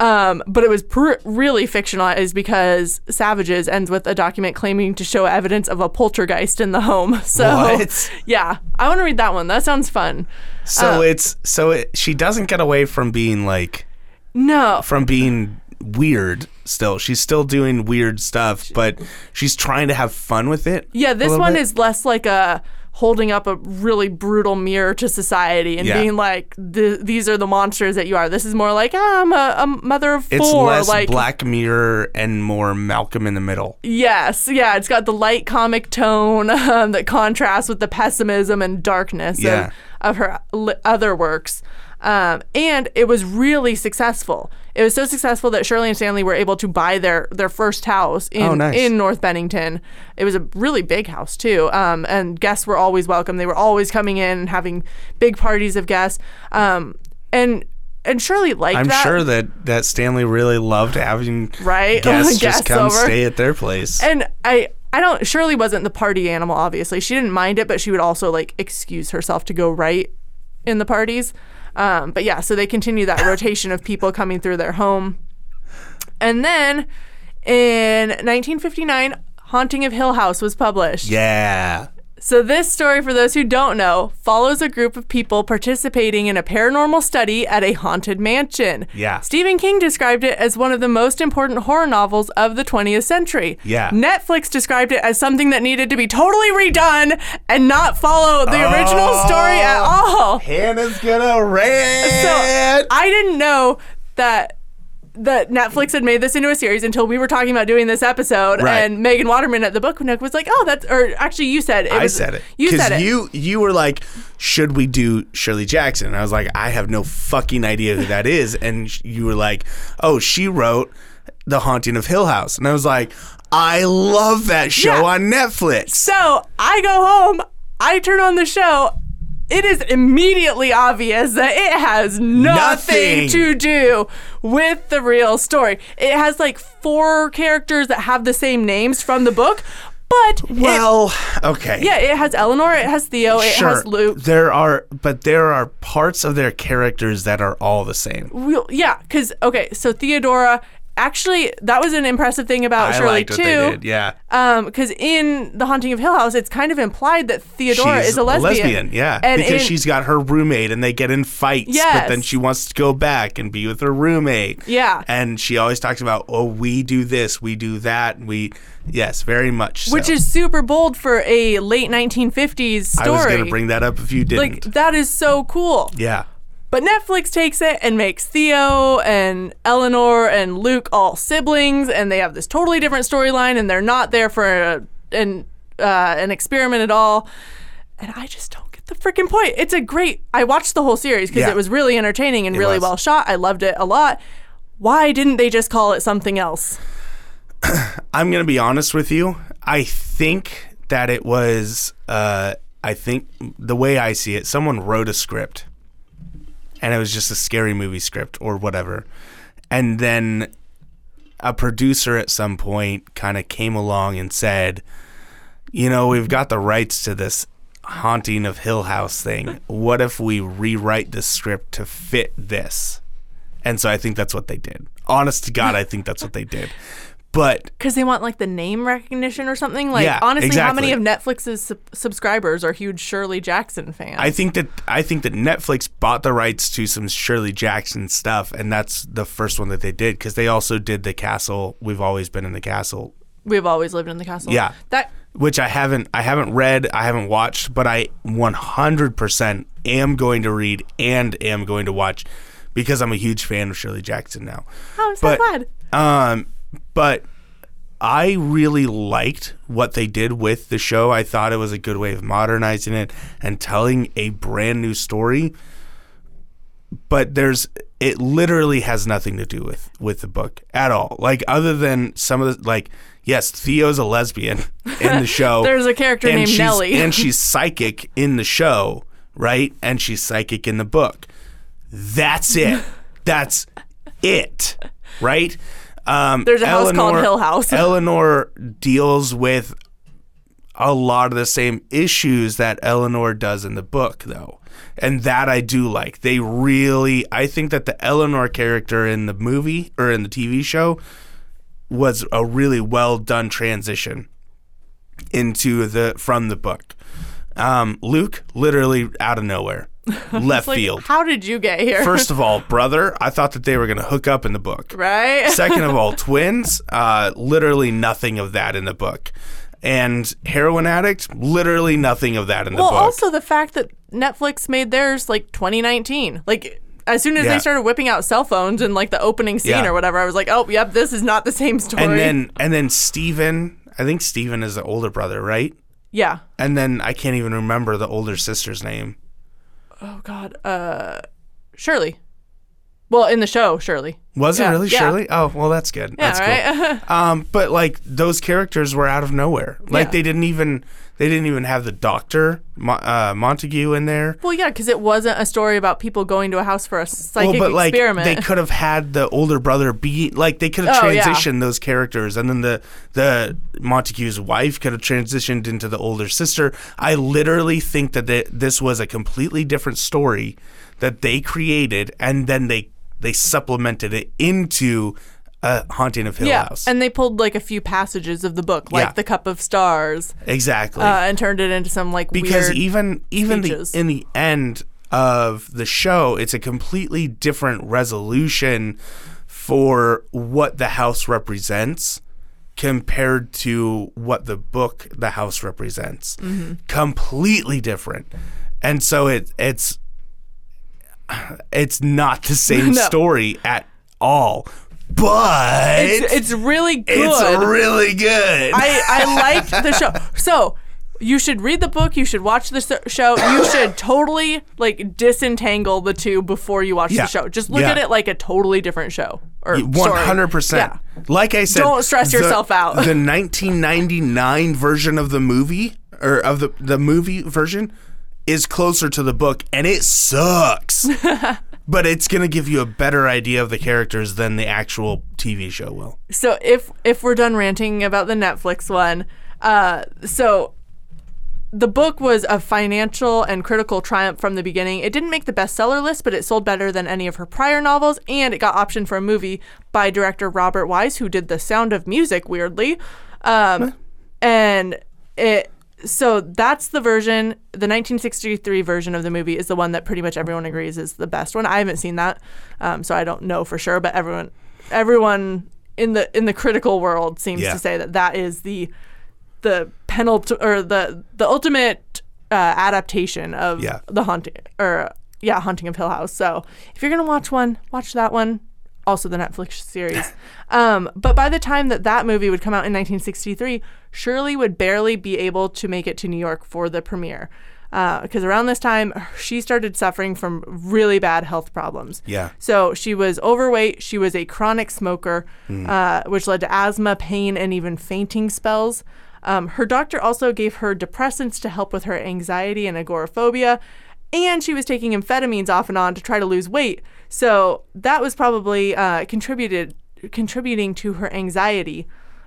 Um, but it was pr- really fictionalized because Savages ends with a document claiming to show evidence of a poltergeist in the home. So, What? yeah, I want to read that one. That sounds fun. So it's so it, she doesn't get away from being like No, from being weird. Still, she's still doing weird stuff, but she's trying to have fun with it. yeah, a this little one bit. is less like a holding up a really brutal mirror to society and Yeah. being like, "Th- "These are the monsters that you are." This is more like, ah, "I'm a, a mother of It's four." less like, Black Mirror and more Malcolm in the Middle. Yes, yeah, it's got the light comic tone um, that contrasts with the pessimism and darkness Yeah. of, of her li- other works. Um, and it was really successful. It was so successful that Shirley and Stanley were able to buy their their first house in Oh, nice. in North Bennington. It was a really big house too, um, and guests were always welcome. They were always coming in and having big parties of guests. Um, and and Shirley liked I'm that. sure that that Stanley really loved having Right? guests Guests just come over. stay at their place. And I I don't Shirley wasn't the party animal obviously. She didn't mind it, but she would also like excuse herself to go right in the parties. Um, but yeah, so they continue that rotation of people coming through their home. And then in 1959, Haunting of Hill House was published. yeah. So, this story, for those who don't know, follows a group of people participating in a paranormal study at a haunted mansion. Yeah. Stephen King described it as one of the most important horror novels of the 20th century. Yeah. Netflix described it as something that needed to be totally redone and not follow the original oh, story at all. Hannah's gonna rant. So I didn't know that that Netflix had made this into a series until we were talking about doing this episode, Right. and Megan Waterman at the Book Nook was like, "Oh, that's," or actually, you said it. I was- said it. You 'Cause said it. You you were like, should we do Shirley Jackson? And I was like, I have no fucking idea who that is. And sh- you were like, oh, she wrote The Haunting of Hill House. And I was like, I love that show Yeah. on Netflix. So I go home, I turn on the show. It is immediately obvious that it has nothing, Nothing. to do with the real story. It has like four characters that have the same names from the book, but it- Well, okay. yeah, it has Eleanor, it has Theo, it Sure. has Luke. There are, but there are parts of their characters that are all the same. Real, yeah, because okay, so Theodora. Actually, that was an impressive thing about I Shirley too. did. Yeah. Um, because in The Haunting of Hill House, it's kind of implied that Theodora she's is a lesbian. yeah. And because in- she's got her roommate and they get in fights, yes. but then she wants to go back and be with her roommate. Yeah. And she always talks about, oh, we do this, we do that. We, yes, very much so. which is super bold for a late 1950s story. I was going to bring that up if you didn't. like that is so cool. yeah. But Netflix takes it and makes Theo and Eleanor and Luke all siblings, and they have this totally different storyline, and they're not there for a, an uh, an experiment at all. And I just don't get the freaking point. It's a great. I watched the whole series because Yeah. it was really entertaining and really was. well shot. I loved it a lot. Why didn't they just call it something else? I'm going to be honest with you. I think that it was, uh, I think the way I see it, someone wrote a script and it was just a scary movie script or whatever. And then a producer at some point kind of came along and said, you know, we've got the rights to this haunting of Hill House thing. What if we rewrite the script to fit this? And so I think that's what they did. Honest to God, I think that's what they did. But Because they want like the name recognition or something. Like Yeah, honestly, how many of. Netflix's sub- subscribers are huge Shirley Jackson fans? I think that I think that Netflix bought the rights to some Shirley Jackson stuff, and that's the first one that they did because they also did the Castle. We've always been in the Castle, We've always lived in the castle. Yeah. That which I haven't I haven't read, I haven't watched, but I 100% am going to read and am going to watch because I'm a huge fan of Shirley Jackson now. oh, I'm so But glad. um, but I really liked what they did with the show. I thought it was a good way of modernizing it and telling a brand new story. But there's it literally has nothing to do with with the book at all. Like other than some of the like yes, Theo's a lesbian in the show. There's a character named Nellie. and she's psychic in the show, right? And she's psychic in the book. That's it. That's it, right? Um, There's a house called Hill House. Eleanor deals with a lot of the same issues that Eleanor does in the book, though. And that I do like. They really, I think that the Eleanor character in the movie or in the TV show was a really well done transition into the from the book. Um, Luke, literally out of nowhere, left Like, field. how did you get here? First of all, brother, I thought that they were going to hook up in the book. right? Second of all, twins, uh, literally nothing of that in the book. And heroin addict, literally nothing of that in the well, book. Well, also the fact that Netflix made theirs like 2019. Like as soon as Yeah. they started whipping out cell phones and like the opening scene Yeah. or whatever, I was like, oh, yep, this is not the same story. and then and then Steven, I think Steven is the older brother, right? yeah. And then I can't even remember the older sister's name. Oh God. Uh, Shirley. Well, in the show, Shirley. Was Yeah, it really yeah. Shirley? Oh, well, that's good. Yeah. that's cool. right. Um, but like those characters were out of nowhere. Like Yeah. they didn't even they didn't even have the doctor Mo- uh, Montague in there. well, yeah, because it wasn't a story about people going to a house for a psychic well, but like experiment. they could have had the older brother be like they could have Oh, yeah. transitioned those characters, and then the the Montague's wife could have transitioned into the older sister. I literally think that they, this was a completely different story that they created, and then they they supplemented it into a haunting of Hill yeah, House. and they pulled like a few passages of the book, like Yeah. the Cup of Stars, exactly. uh, and turned it into some like because weird. even even the, speeches. in the end of the show it's a completely different resolution for what the house represents compared to what the book the house represents Mm-hmm. completely different and so it it's it's not the same No. story at all but It's, it's really good. it's really good. I, I like the show. So you should read the book. You should watch the show. You should totally like disentangle the two before you watch Yeah. the show. Just look Yeah. at it like a totally different show. Or hundred percent. Like I said, Don't stress the- yourself out. The 1999 version of the movie, or of the the movie version, is closer to the book, and it sucks. but it's gonna give you a better idea of the characters than the actual TV show will. So if if we're done ranting about the Netflix one, uh, so the book was a financial and critical triumph from the beginning. It didn't make the bestseller list, but it sold better than any of her prior novels, and it got optioned for a movie by director Robert Wise, who did The Sound of Music, weirdly. Um, and it so that's the version. The 1963 version of the movie is the one that pretty much everyone agrees is the best one. I haven't seen that, um, so I don't know for sure. But everyone, everyone in the in the critical world seems Yeah. to say that that is the the penultimate or the the ultimate uh, adaptation of Yeah. the haunting or yeah haunting of hill house so if you're gonna watch one watch that one also the netflix series um, but by the time that that movie would come out in 1963 shirley would barely be able to make it to new york for the premiere because around this time she started suffering from really bad health problems Yeah. so she was overweight. She was a chronic smoker, uh, which led to asthma, pain, and even fainting spells. Um, her doctor also gave her depressants to help with her anxiety and agoraphobia, and she was taking amphetamines off and on to try to lose weight. So that was probably uh, contributed contributing to her anxiety.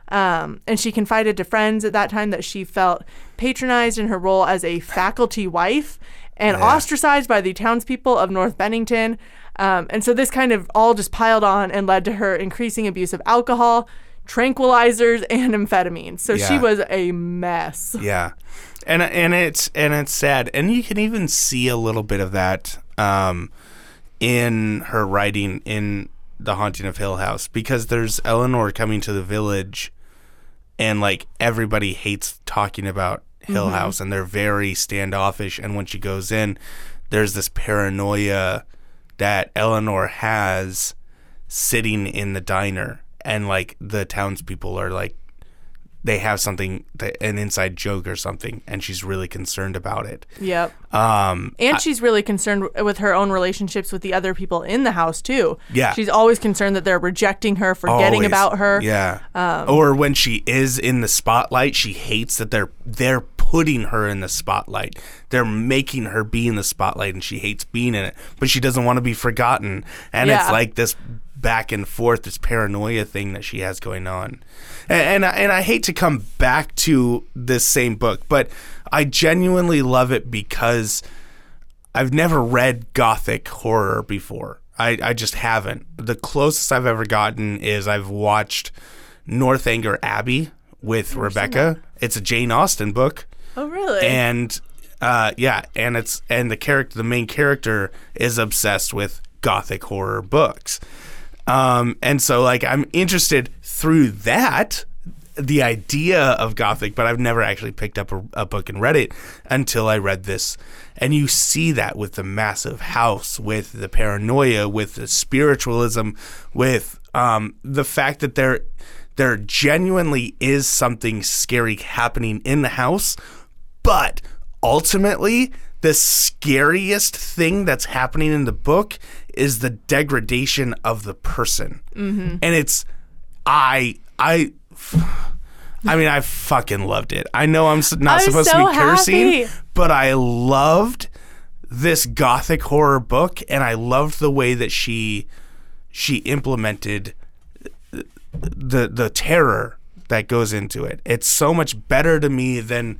Um, and she confided to friends at that time that she felt patronized in her role as a faculty wife and ostracized by the townspeople of North Bennington. Um, and so this kind of all just piled on and led to her increasing abuse of alcohol, tranquilizers, and amphetamines. So she was a mess. Yeah, and and it's and it's sad, and you can even see a little bit of that um, in her writing in the Haunting of Hill House because there's Eleanor coming to the village, and like everybody hates talking about Hill mm-hmm. House, and they're very standoffish. And when she goes in, there's this paranoia that Eleanor has sitting in the diner, and like the townspeople are like they have something that, an inside joke or something and she's really concerned about it Yep. um And she's really concerned with her own relationships with the other people in the house too. Yeah. She's always concerned that they're rejecting her, forgetting always. about her. Um, yeah or when she is in the spotlight she hates that they're they're putting her in the spotlight they're making her be in the spotlight and she hates being in it but she doesn't want to be forgotten and it's like this back and forth this paranoia thing that she has going on and and I, and I hate to come back to this same book but I genuinely love it because I've never read gothic horror before. I, I just haven't. The closest I've ever gotten is I've watched Northanger Abbey with Rebecca. It's a Jane Austen book. Oh, really? And uh, yeah, and it's and the character the main character is obsessed with gothic horror books. Um, and so like I'm interested through that the idea of gothic, but I've never actually picked up a, a book and read it until I read this. And you see that with the massive house, with the paranoia, with the spiritualism, with um, the fact that there there genuinely is something scary happening in the house, but ultimately the scariest thing that's happening in the book is the degradation of the person. Mm-hmm. And it's I I I mean, I fucking loved it. I know I'm not I'm supposed so to be cursing, happy. but I loved this gothic horror book, and I loved the way that she she implemented the the terror that goes into it. It's so much better to me than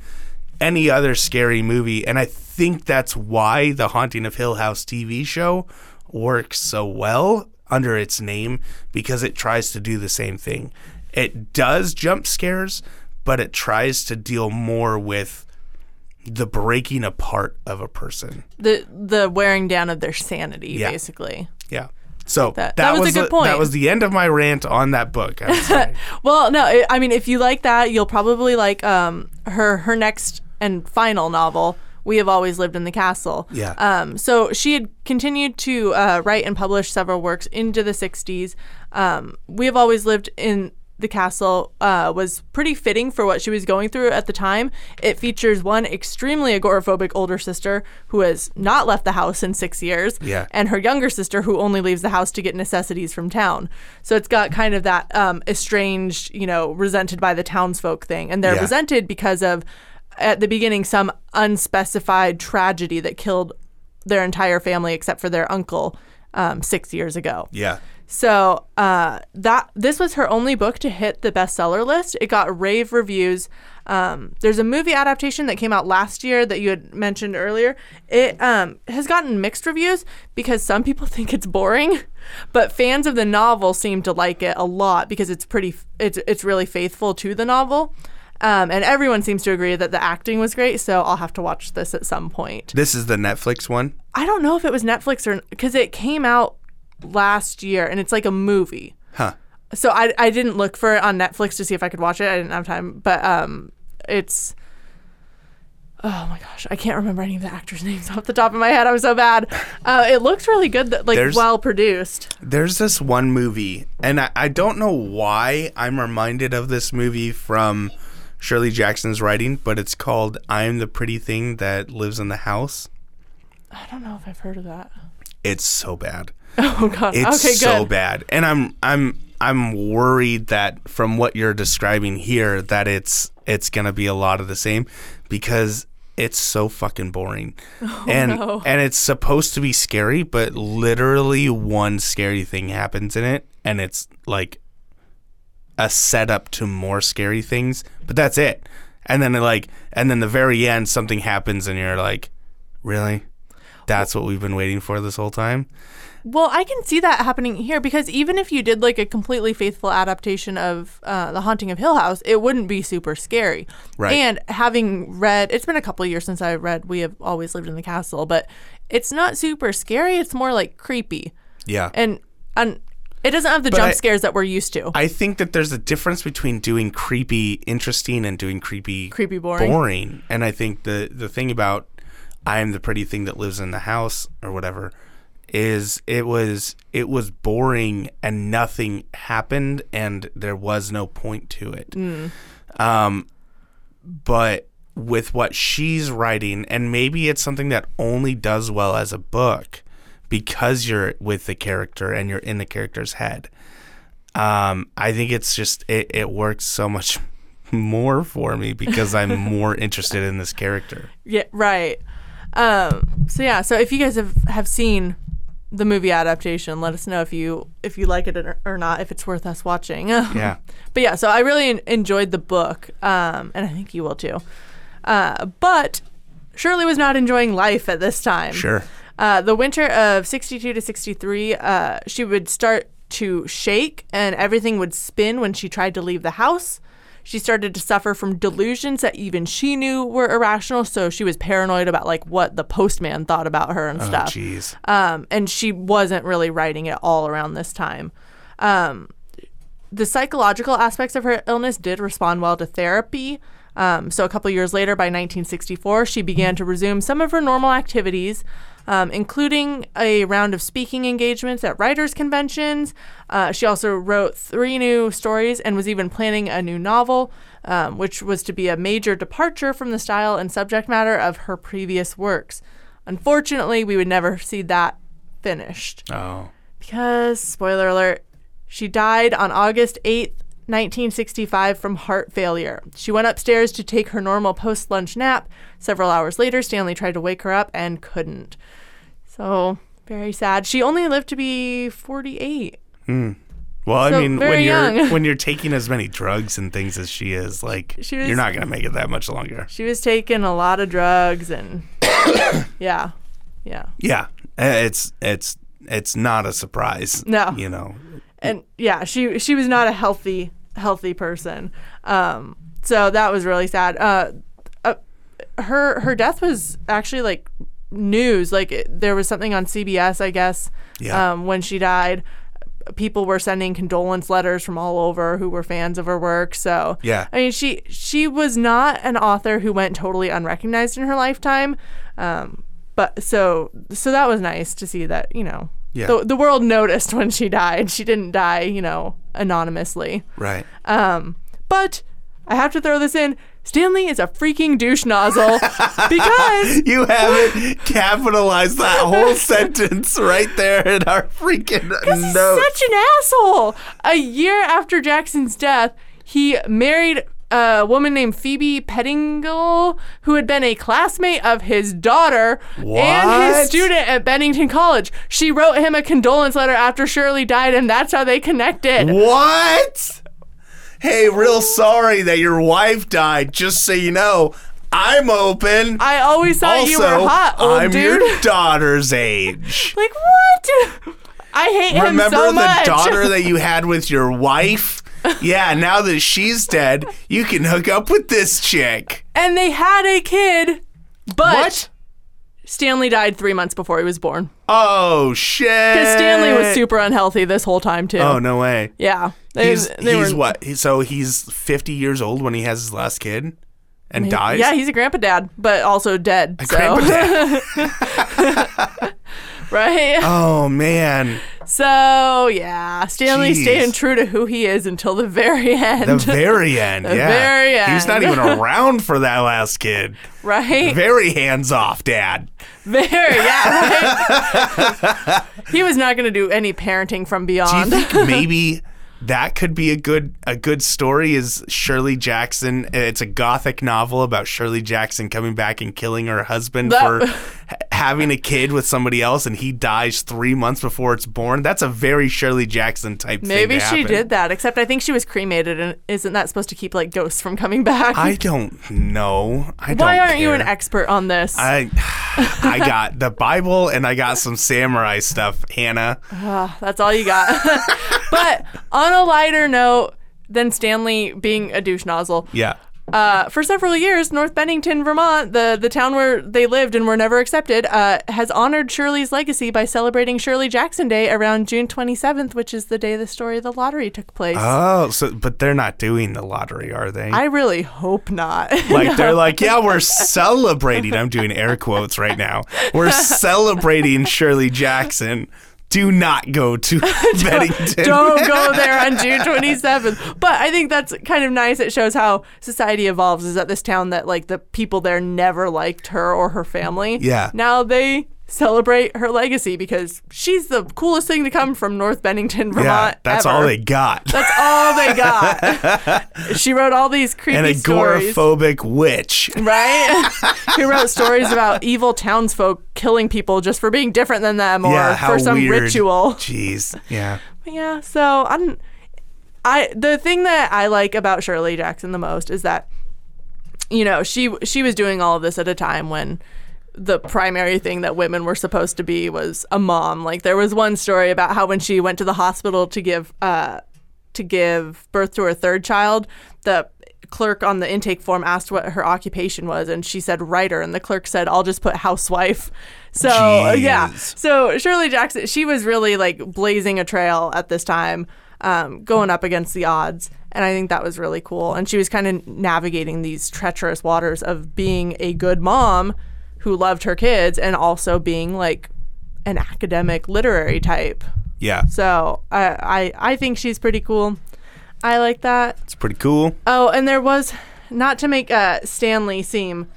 any other scary movie, and I think that's why the Haunting of Hill House TV show works so well under its name because it tries to do the same thing. It does jump scares, but it tries to deal more with the breaking apart of a person. the the wearing down of their sanity, Yeah. basically. Yeah. So That- that was a good the, point. That was the end of my rant on that book. I would say. Well, no, I- I mean, if you like that, you'll probably like um her her next and final novel, We Have Always Lived in the Castle. Yeah. Um, so she had continued to uh, write and publish several works into the 60s. Um, we Have Always Lived in the Castle uh, was pretty fitting for what she was going through at the time. It features one extremely agoraphobic older sister who has not left the house in six years, Yeah. and her younger sister who only leaves the house to get necessities from town. So it's got kind of that um, estranged, you know, resented by the townsfolk thing, and they're Yeah. resented because of at the beginning some unspecified tragedy that killed their entire family except for their uncle um, six years ago. Yeah. So uh, that this was her only book to hit the bestseller list. It got rave reviews. Um, there's a movie adaptation that came out last year that you had mentioned earlier. It um, has gotten mixed reviews because some people think it's boring, but fans of the novel seem to like it a lot because it's pretty. It's it's really faithful to the novel. Um, and everyone seems to agree that the acting was great, so I'll have to watch this at some point. This is the Netflix one. I don't know if it was Netflix or because it came out last year and it's like a movie. Huh. So I, I didn't look for it on Netflix to see if I could watch it. I didn't have time, but um, it's oh my gosh, I can't remember any of the actors' names off the top of my head. I'm so bad. Uh, it looks really good, that like There's- well produced. There's this one movie, and I, I don't know why I'm reminded of this movie from Shirley Jackson's writing, but it's called I'm the Pretty Thing That Lives in the House. I don't know if I've heard of that. It's so bad. Oh god. It's okay, so good. bad. And I'm I'm I'm worried that from what you're describing here that it's it's going to be a lot of the same because it's so fucking boring. Oh, and Oh, no. and it's supposed to be scary, but literally one scary thing happens in it and it's like a setup to more scary things, but that's it. And then like and then the very end something happens and you're like, "Really? That's what we've been waiting for this whole time?" Well, I can see that happening here because even if you did like a completely faithful adaptation of uh, The Haunting of Hill House, it wouldn't be super scary. Right. And having read, it's been a couple of years since I read We Have Always Lived in the Castle, but it's not super scary. It's more like creepy. Yeah. And, and it doesn't have the But jump I- scares that we're used to. I think that there's a difference between doing creepy interesting and doing creepy Creepy boring. boring. And I think the the thing about I am the pretty thing that lives in the house or whatever is it was it was boring and nothing happened and there was no point to it. Um but with what she's writing and maybe it's something that only does well as a book because you're with the character and you're in the character's head um, I think it's just it, it works so much more for me because I'm more interested in this character. Yeah, right. Um, so yeah, so if you guys have, have seen the movie adaptation, let us know if you if you like it or, not, if it's worth us watching. Yeah. But yeah, so I really enjoyed the book, um, and I think you will too. Uh, but Shirley was not enjoying life at this time. Sure. Uh, the winter of 62 to 63, uh, she would start to shake and everything would spin when she tried to leave the house. She started to suffer from delusions that even she knew were irrational. So she was paranoid about like what the postman thought about her and Oh, stuff. jeez. Um, and she wasn't really writing at all around this time. Um, the psychological aspects of her illness did respond well to therapy. Um, so a couple years later, by 1964, she began to resume some of her normal activities, um, including a round of speaking engagements at writers' conventions. Uh, she also wrote three new stories and was even planning a new novel, um, which was to be a major departure from the style and subject matter of her previous works. Unfortunately, we would never see that finished Oh. because, spoiler alert, she died on August 8th, 1965, from heart failure. She went upstairs to take her normal post lunch nap. Several hours later, Stanley tried to wake her up and couldn't. So, very sad. She only lived to be 48. Well, I mean, when you're young. when you're taking as many drugs and things as she is, like She was- you're not gonna make it that much longer. She was taking a lot of drugs and, yeah, yeah. Yeah, eh, it's it's it's not a surprise. No. you know. And yeah, she she was not a healthy healthy person. Um, so that was really sad. Uh, uh, her her death was actually like news. Like it, there was something on CBS, I guess, Yeah. um, when she died. people were sending condolence letters from all over who were fans of her work. So Yeah. I mean, she she was not an author who went totally unrecognized in her lifetime. Um, but so so that was nice to see that you know Yeah. the the world noticed when she died. She didn't die you know anonymously. Right. Um, but I have to throw this in. Stanley is a freaking douche nozzle because You haven't capitalized that whole sentence right there in our freaking he's such an asshole. A year after Jackson's death, he married a woman named Phoebe Pettingell, who had been a classmate of his daughter and his student at Bennington College. She wrote him a condolence letter after Shirley died, and that's how they connected. What? Hey, real sorry that your wife died. Just so you know, I'm open. I always thought also, you were hot, old I'm dude. your daughter's age. like what? I hate him so much. Remember the daughter that you had with your wife? Yeah, now that she's dead, you can hook up with this chick. and they had a kid, but What? Stanley died three months before he was born. Oh shit! Because Stanley was super unhealthy this whole time too. Oh no way. Yeah, they, He's they he's were, what? He- So he's 50 years old when he has his last kid, and dies. Yeah, he's a grandpa dad, but also dead. so Grandpa dad. right. Oh man, So yeah, Stanley Jeez. staying true to who he is until the very end. the very end. yeah, very end. He's not even around for that last kid. right. Very hands off, dad. Very yeah. Right? he was not going to do any parenting from beyond. Do you think maybe that could be a good a good story? Is Shirley Jackson? It's a gothic novel about Shirley Jackson coming back and killing her husband That- for having a kid with somebody else, and he dies three months before it's born. That's a very Shirley Jackson type. Maybe she happen. did that, except I think she was cremated, and isn't that supposed to keep like ghosts from coming back? I don't know. I don't. Why aren't you an expert on this? I I got the Bible and I got some samurai stuff, Hannah. Ah, that's all you got. but on a lighter note than Stanley being a douche nozzle, Yeah. Uh, for several years, North Bennington, Vermont, the, the town where they lived and were never accepted, uh, has honored Shirley's legacy by celebrating Shirley Jackson Day around June 27th, which is the day the story of the lottery took place. Oh, so but they're not doing the lottery, are they? I really hope not. like they're like, yeah, we're celebrating. I'm doing air quotes right now. We're celebrating Shirley Jackson. Do not go to Bennington. Don't go there on June 27th. But I think that's kind of nice. It shows how society evolves. Is that this town that like the people there never liked her or her family. Yeah. Now they celebrate her legacy because she's the coolest thing to come from North Bennington, Vermont. yeah, that's ever. all they got. That's all they got. she wrote all these creepy and stories. agoraphobic witch. Right? he wrote stories about evil townsfolk killing people just for being different than them or yeah, for some weird. ritual. Jeez. Yeah. Yeah, so I'm I the thing that I like about Shirley Jackson the most is that you know, she she was doing all of this at a time when the primary thing that women were supposed to be was a mom. Like there was one story about how when she went to the hospital to give uh to give birth to her third child, the clerk on the intake form asked what her occupation was and she said writer and the clerk said I'll just put housewife. So, yeah. So Shirley Jackson, she was really like blazing a trail at this time, um, going up against the odds. And I think that was really cool. And she was kind of navigating these treacherous waters of being a good mom who loved her kids and also being like an academic literary type. Yeah. So I, I, I think she's pretty cool. I like that. It's pretty cool. Oh, and there was not to make uh, Stanley seem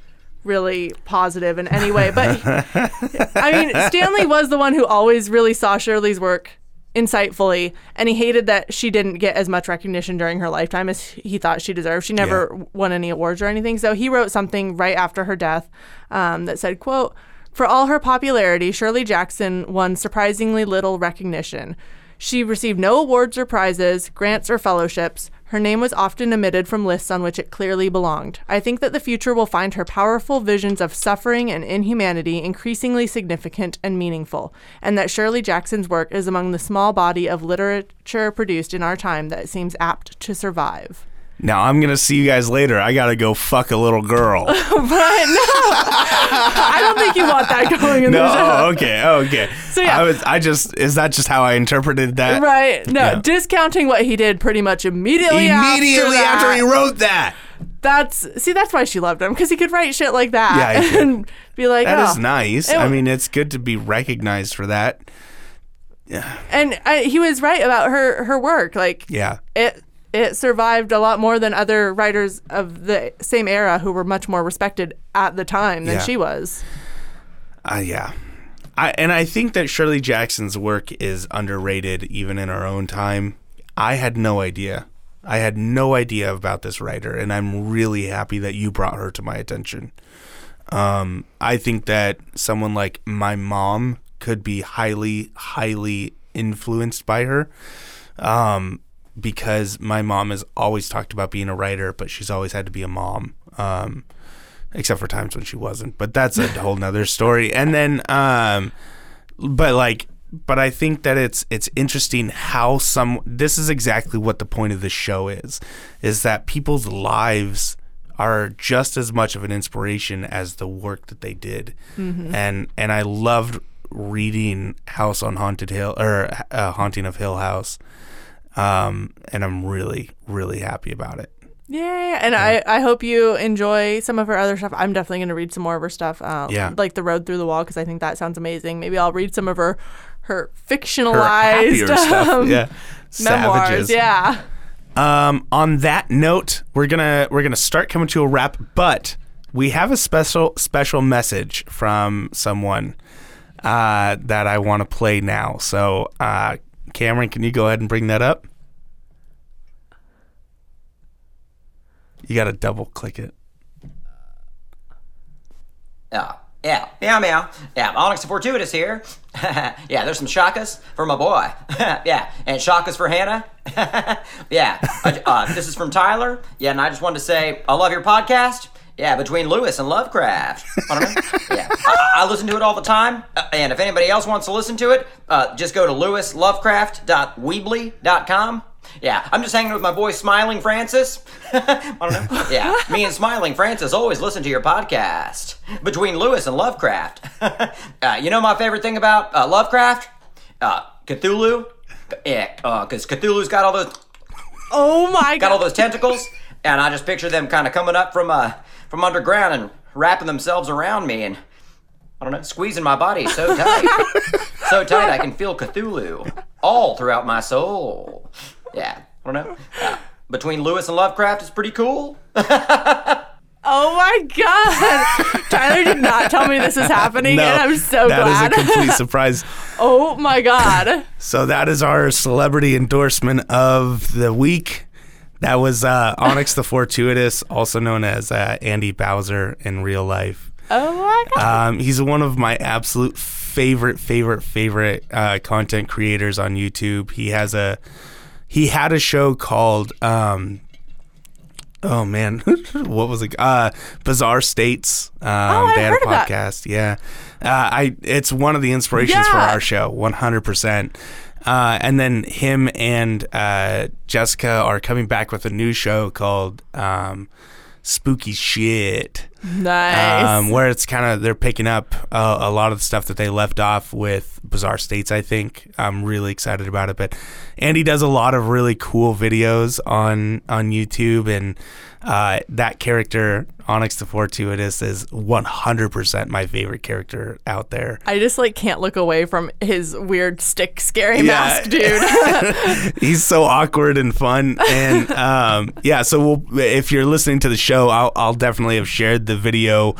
really positive in any way, but I mean, Stanley was the one who always really saw Shirley's work insightfully, and he hated that she didn't get as much recognition during her lifetime as he thought she deserved. She never won any awards or anything, so he wrote something right after her death um, that said, "quote." For all her popularity, Shirley Jackson won surprisingly little recognition. She received no awards or prizes, grants or fellowships. Her name was often omitted from lists on which it clearly belonged. I think that the future will find her powerful visions of suffering and inhumanity increasingly significant and meaningful, and that Shirley Jackson's work is among the small body of literature produced in our time that seems apt to survive. Now I'm gonna see you guys later. I gotta go fuck a little girl. But no, I don't think you want that going in no, the show. oh, okay, oh, okay. So, yeah. I was. I just. Is that just how I interpreted that? Right. No, Yeah. discounting what he did pretty much immediately, Immediately after, after, that. he wrote that. That's see, that's why she loved him because he could write shit like that Yeah, and be like, That oh. is nice. I mean, it's good to be recognized for that. Yeah. And I, he was right about her her work. Like Yeah. it it survived a lot more than other writers of the same era who were much more respected at the time than Yeah. she was. Uh, yeah. I, and I think that Shirley Jackson's work is underrated even in our own time. I had no idea. I had no idea about this writer, and I'm really happy that you brought her to my attention. Um, I think that someone like my mom could be highly, highly influenced by her. Um, because my mom has always talked about being a writer, but she's always had to be a mom. Um, except for times when she wasn't. But that's a whole nother story. And then, um, but like, but I think that it's it's interesting how some. This is exactly what the point of this show is, is that people's lives are just as much of an inspiration as the work that they did, and and I loved reading House on Haunted Hill or uh, Haunting of Hill House, um, and I'm really really happy about it. Yeah, and I, I hope you enjoy some of her other stuff. I'm definitely going to read some more of her stuff. Uh, Yeah. like The Road Through the Wall, because I think that sounds amazing. Maybe I'll read some of her her Her fictionalized stuff, um, yeah, memoirs. Savages. Yeah. Um, on that note, we're gonna we're gonna start coming to a wrap, but we have a special special message from someone uh, that I want to play now. So, uh, Cameron, can you go ahead and bring that up? You got to double click it. Yeah. Yeah, meow meow. Yeah, Onyx and Fortuitous here. yeah, there's some shakas for my boy. yeah, and shakas for Hannah. yeah, uh, this is from Tyler. Yeah, and I just wanted to say I love your podcast. Yeah, between Lewis and Lovecraft. I don't know. Yeah, I, I listen to it all the time. Uh, and if anybody else wants to listen to it, uh, just go to lewislovecraft.weebly.com. Yeah, I'm just hanging with my boy Smiling Francis. I don't know. Yeah, me and Smiling Francis always listen to your podcast. Between Lewis and Lovecraft. uh, you know my favorite thing about uh, Lovecraft? Uh, Cthulhu. Yeah, because Cthulhu's got all those Oh my got all those tentacles, and I just picture them kind of coming up from uh from underground and wrapping themselves around me and I don't know, squeezing my body so tight, so tight I can feel Cthulhu all throughout my soul. Yeah, I don't know. Uh, between Lewis and Lovecraft is pretty cool. Oh my god. Tyler did not tell me this is happening, and I'm so that is glad. a complete surprise. oh my god. So that is our celebrity endorsement of the week. That was uh, Onyx the Fortuitous, also known as uh, Andy Bowser in real life. Oh my god. Um, he's one of my absolute favorite, favorite, favorite uh, content creators on YouTube. He has a he had a show called um, oh man, what was it? Uh, Bizarre States. Um, Oh, I they had heard a of that. podcast. Yeah, uh, I it's one of the inspirations for our show, one hundred percent. Uh, and then him and uh, Jessica are coming back with a new show called um, Spooky Shit nice. um, where it's kind of they're picking up uh, a lot of the stuff that they left off with Bizarre States. I think I'm really excited about it. But Andy does a lot of really cool videos on on YouTube, and uh, that character Onyx the Fortuitous is 100% my favorite character out there. I just like can't look away from his weird stick scary Yeah. mask, dude. He's so awkward and fun, and um, yeah. So we'll, if you're listening to the show, I'll, I'll definitely have shared the video,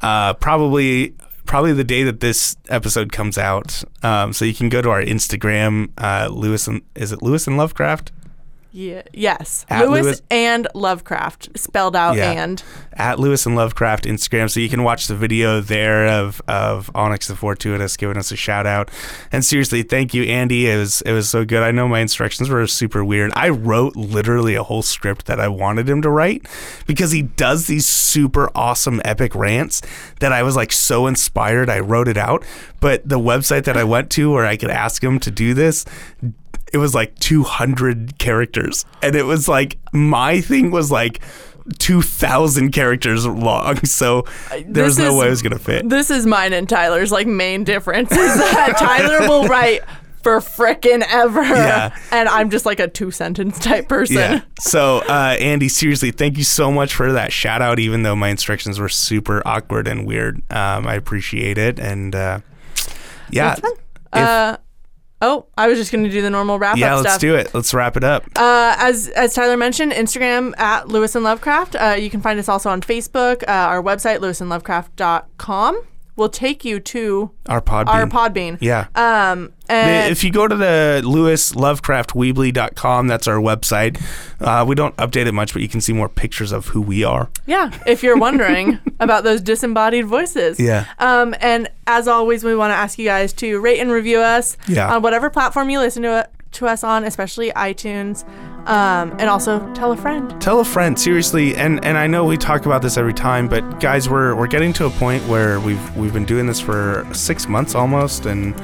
uh, probably probably the day that this episode comes out. Um, so you can go to our Instagram, uh, Lewis and is it Lewis and Lovecraft yeah. Yes. At Lewis, Lewis- and Lovecraft spelled out Yeah. and. at Lewis and Lovecraft Instagram, so you can watch the video there of of Onyx the Fortuitous giving us a shout out. And seriously, thank you, Andy. It was it was so good. I know my instructions were super weird. I wrote literally a whole script that I wanted him to write because he does these super awesome epic rants that I was like so inspired. I wrote it out, but the website that I went to where I could ask him to do this it was like 200 characters. And it was like, my thing was like 2,000 characters long. So there was no is- way it was going to fit. This is mine and Tyler's like main difference is that Tyler will write for frickin' ever. Yeah. And I'm just like a two sentence type person. Yeah. So, uh, Andy, seriously, thank you so much for that shout out, even though my instructions were super awkward and weird. Um, I appreciate it. And uh, yeah. If- Uh, oh, I was just gonna do the normal wrap yeah, up let's do it. Let's wrap it up. Uh, as as Tyler mentioned, Instagram at Lewis and Lovecraft. Uh, you can find us also on Facebook. Uh, our website lewisandlovecraft.com will take you to Our Podbean. our Podbean. Yeah. Um, and if you go to the lewislovecraftweebly.com, that's our website. Uh, we don't update it much, but you can see more pictures of who we are. yeah, if you're wondering about those disembodied voices. Yeah. Um, and as always, we want to ask you guys to rate and review us Yeah. on whatever platform you listen to to us on, especially iTunes. Um, and also tell a friend. Tell a friend, seriously. And and I know we talk about this every time, but guys, we're we're getting to a point where we've we've been doing this for six months almost, and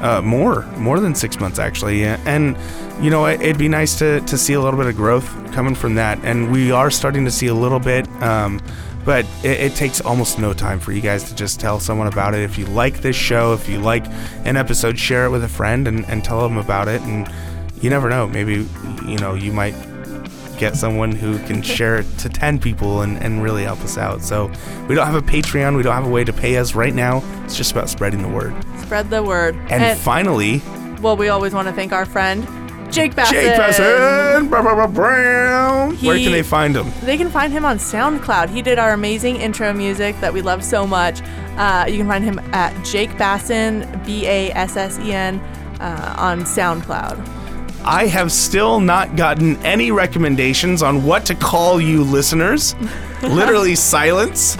uh, more more than six months actually. And you know, it, it'd be nice to to see a little bit of growth coming from that, and we are starting to see a little bit. Um, but it, it takes almost no time for you guys to just tell someone about it. If you like this show, if you like an episode, share it with a friend and, and tell them about it. And you never know, maybe you know you might get someone who can share it to 10 people and, and really help us out. So we don't have a Patreon, we don't have a way to pay us right now. It's just about spreading the word. Spread the word. And, finally, well, we always want to thank our friend Jake Bassett. Jake Bassen, brown. Where can they find him? They can find him on SoundCloud. He did our amazing intro music that we love so much. Uh, you can find him at Jake Bassen, B A S S E N, uh, on SoundCloud. I have still not gotten any recommendations on what to call you listeners. Literally silence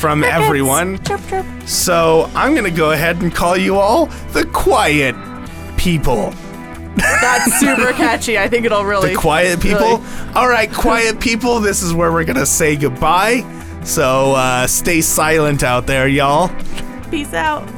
from everyone. Chirp, chirp. So I'm going to go ahead and call you all the quiet people. That's super catchy. I think it'll really. The quiet people. really- All right, quiet people. This is where we're gonna say goodbye. So uh, stay silent out there, y'all. Peace out.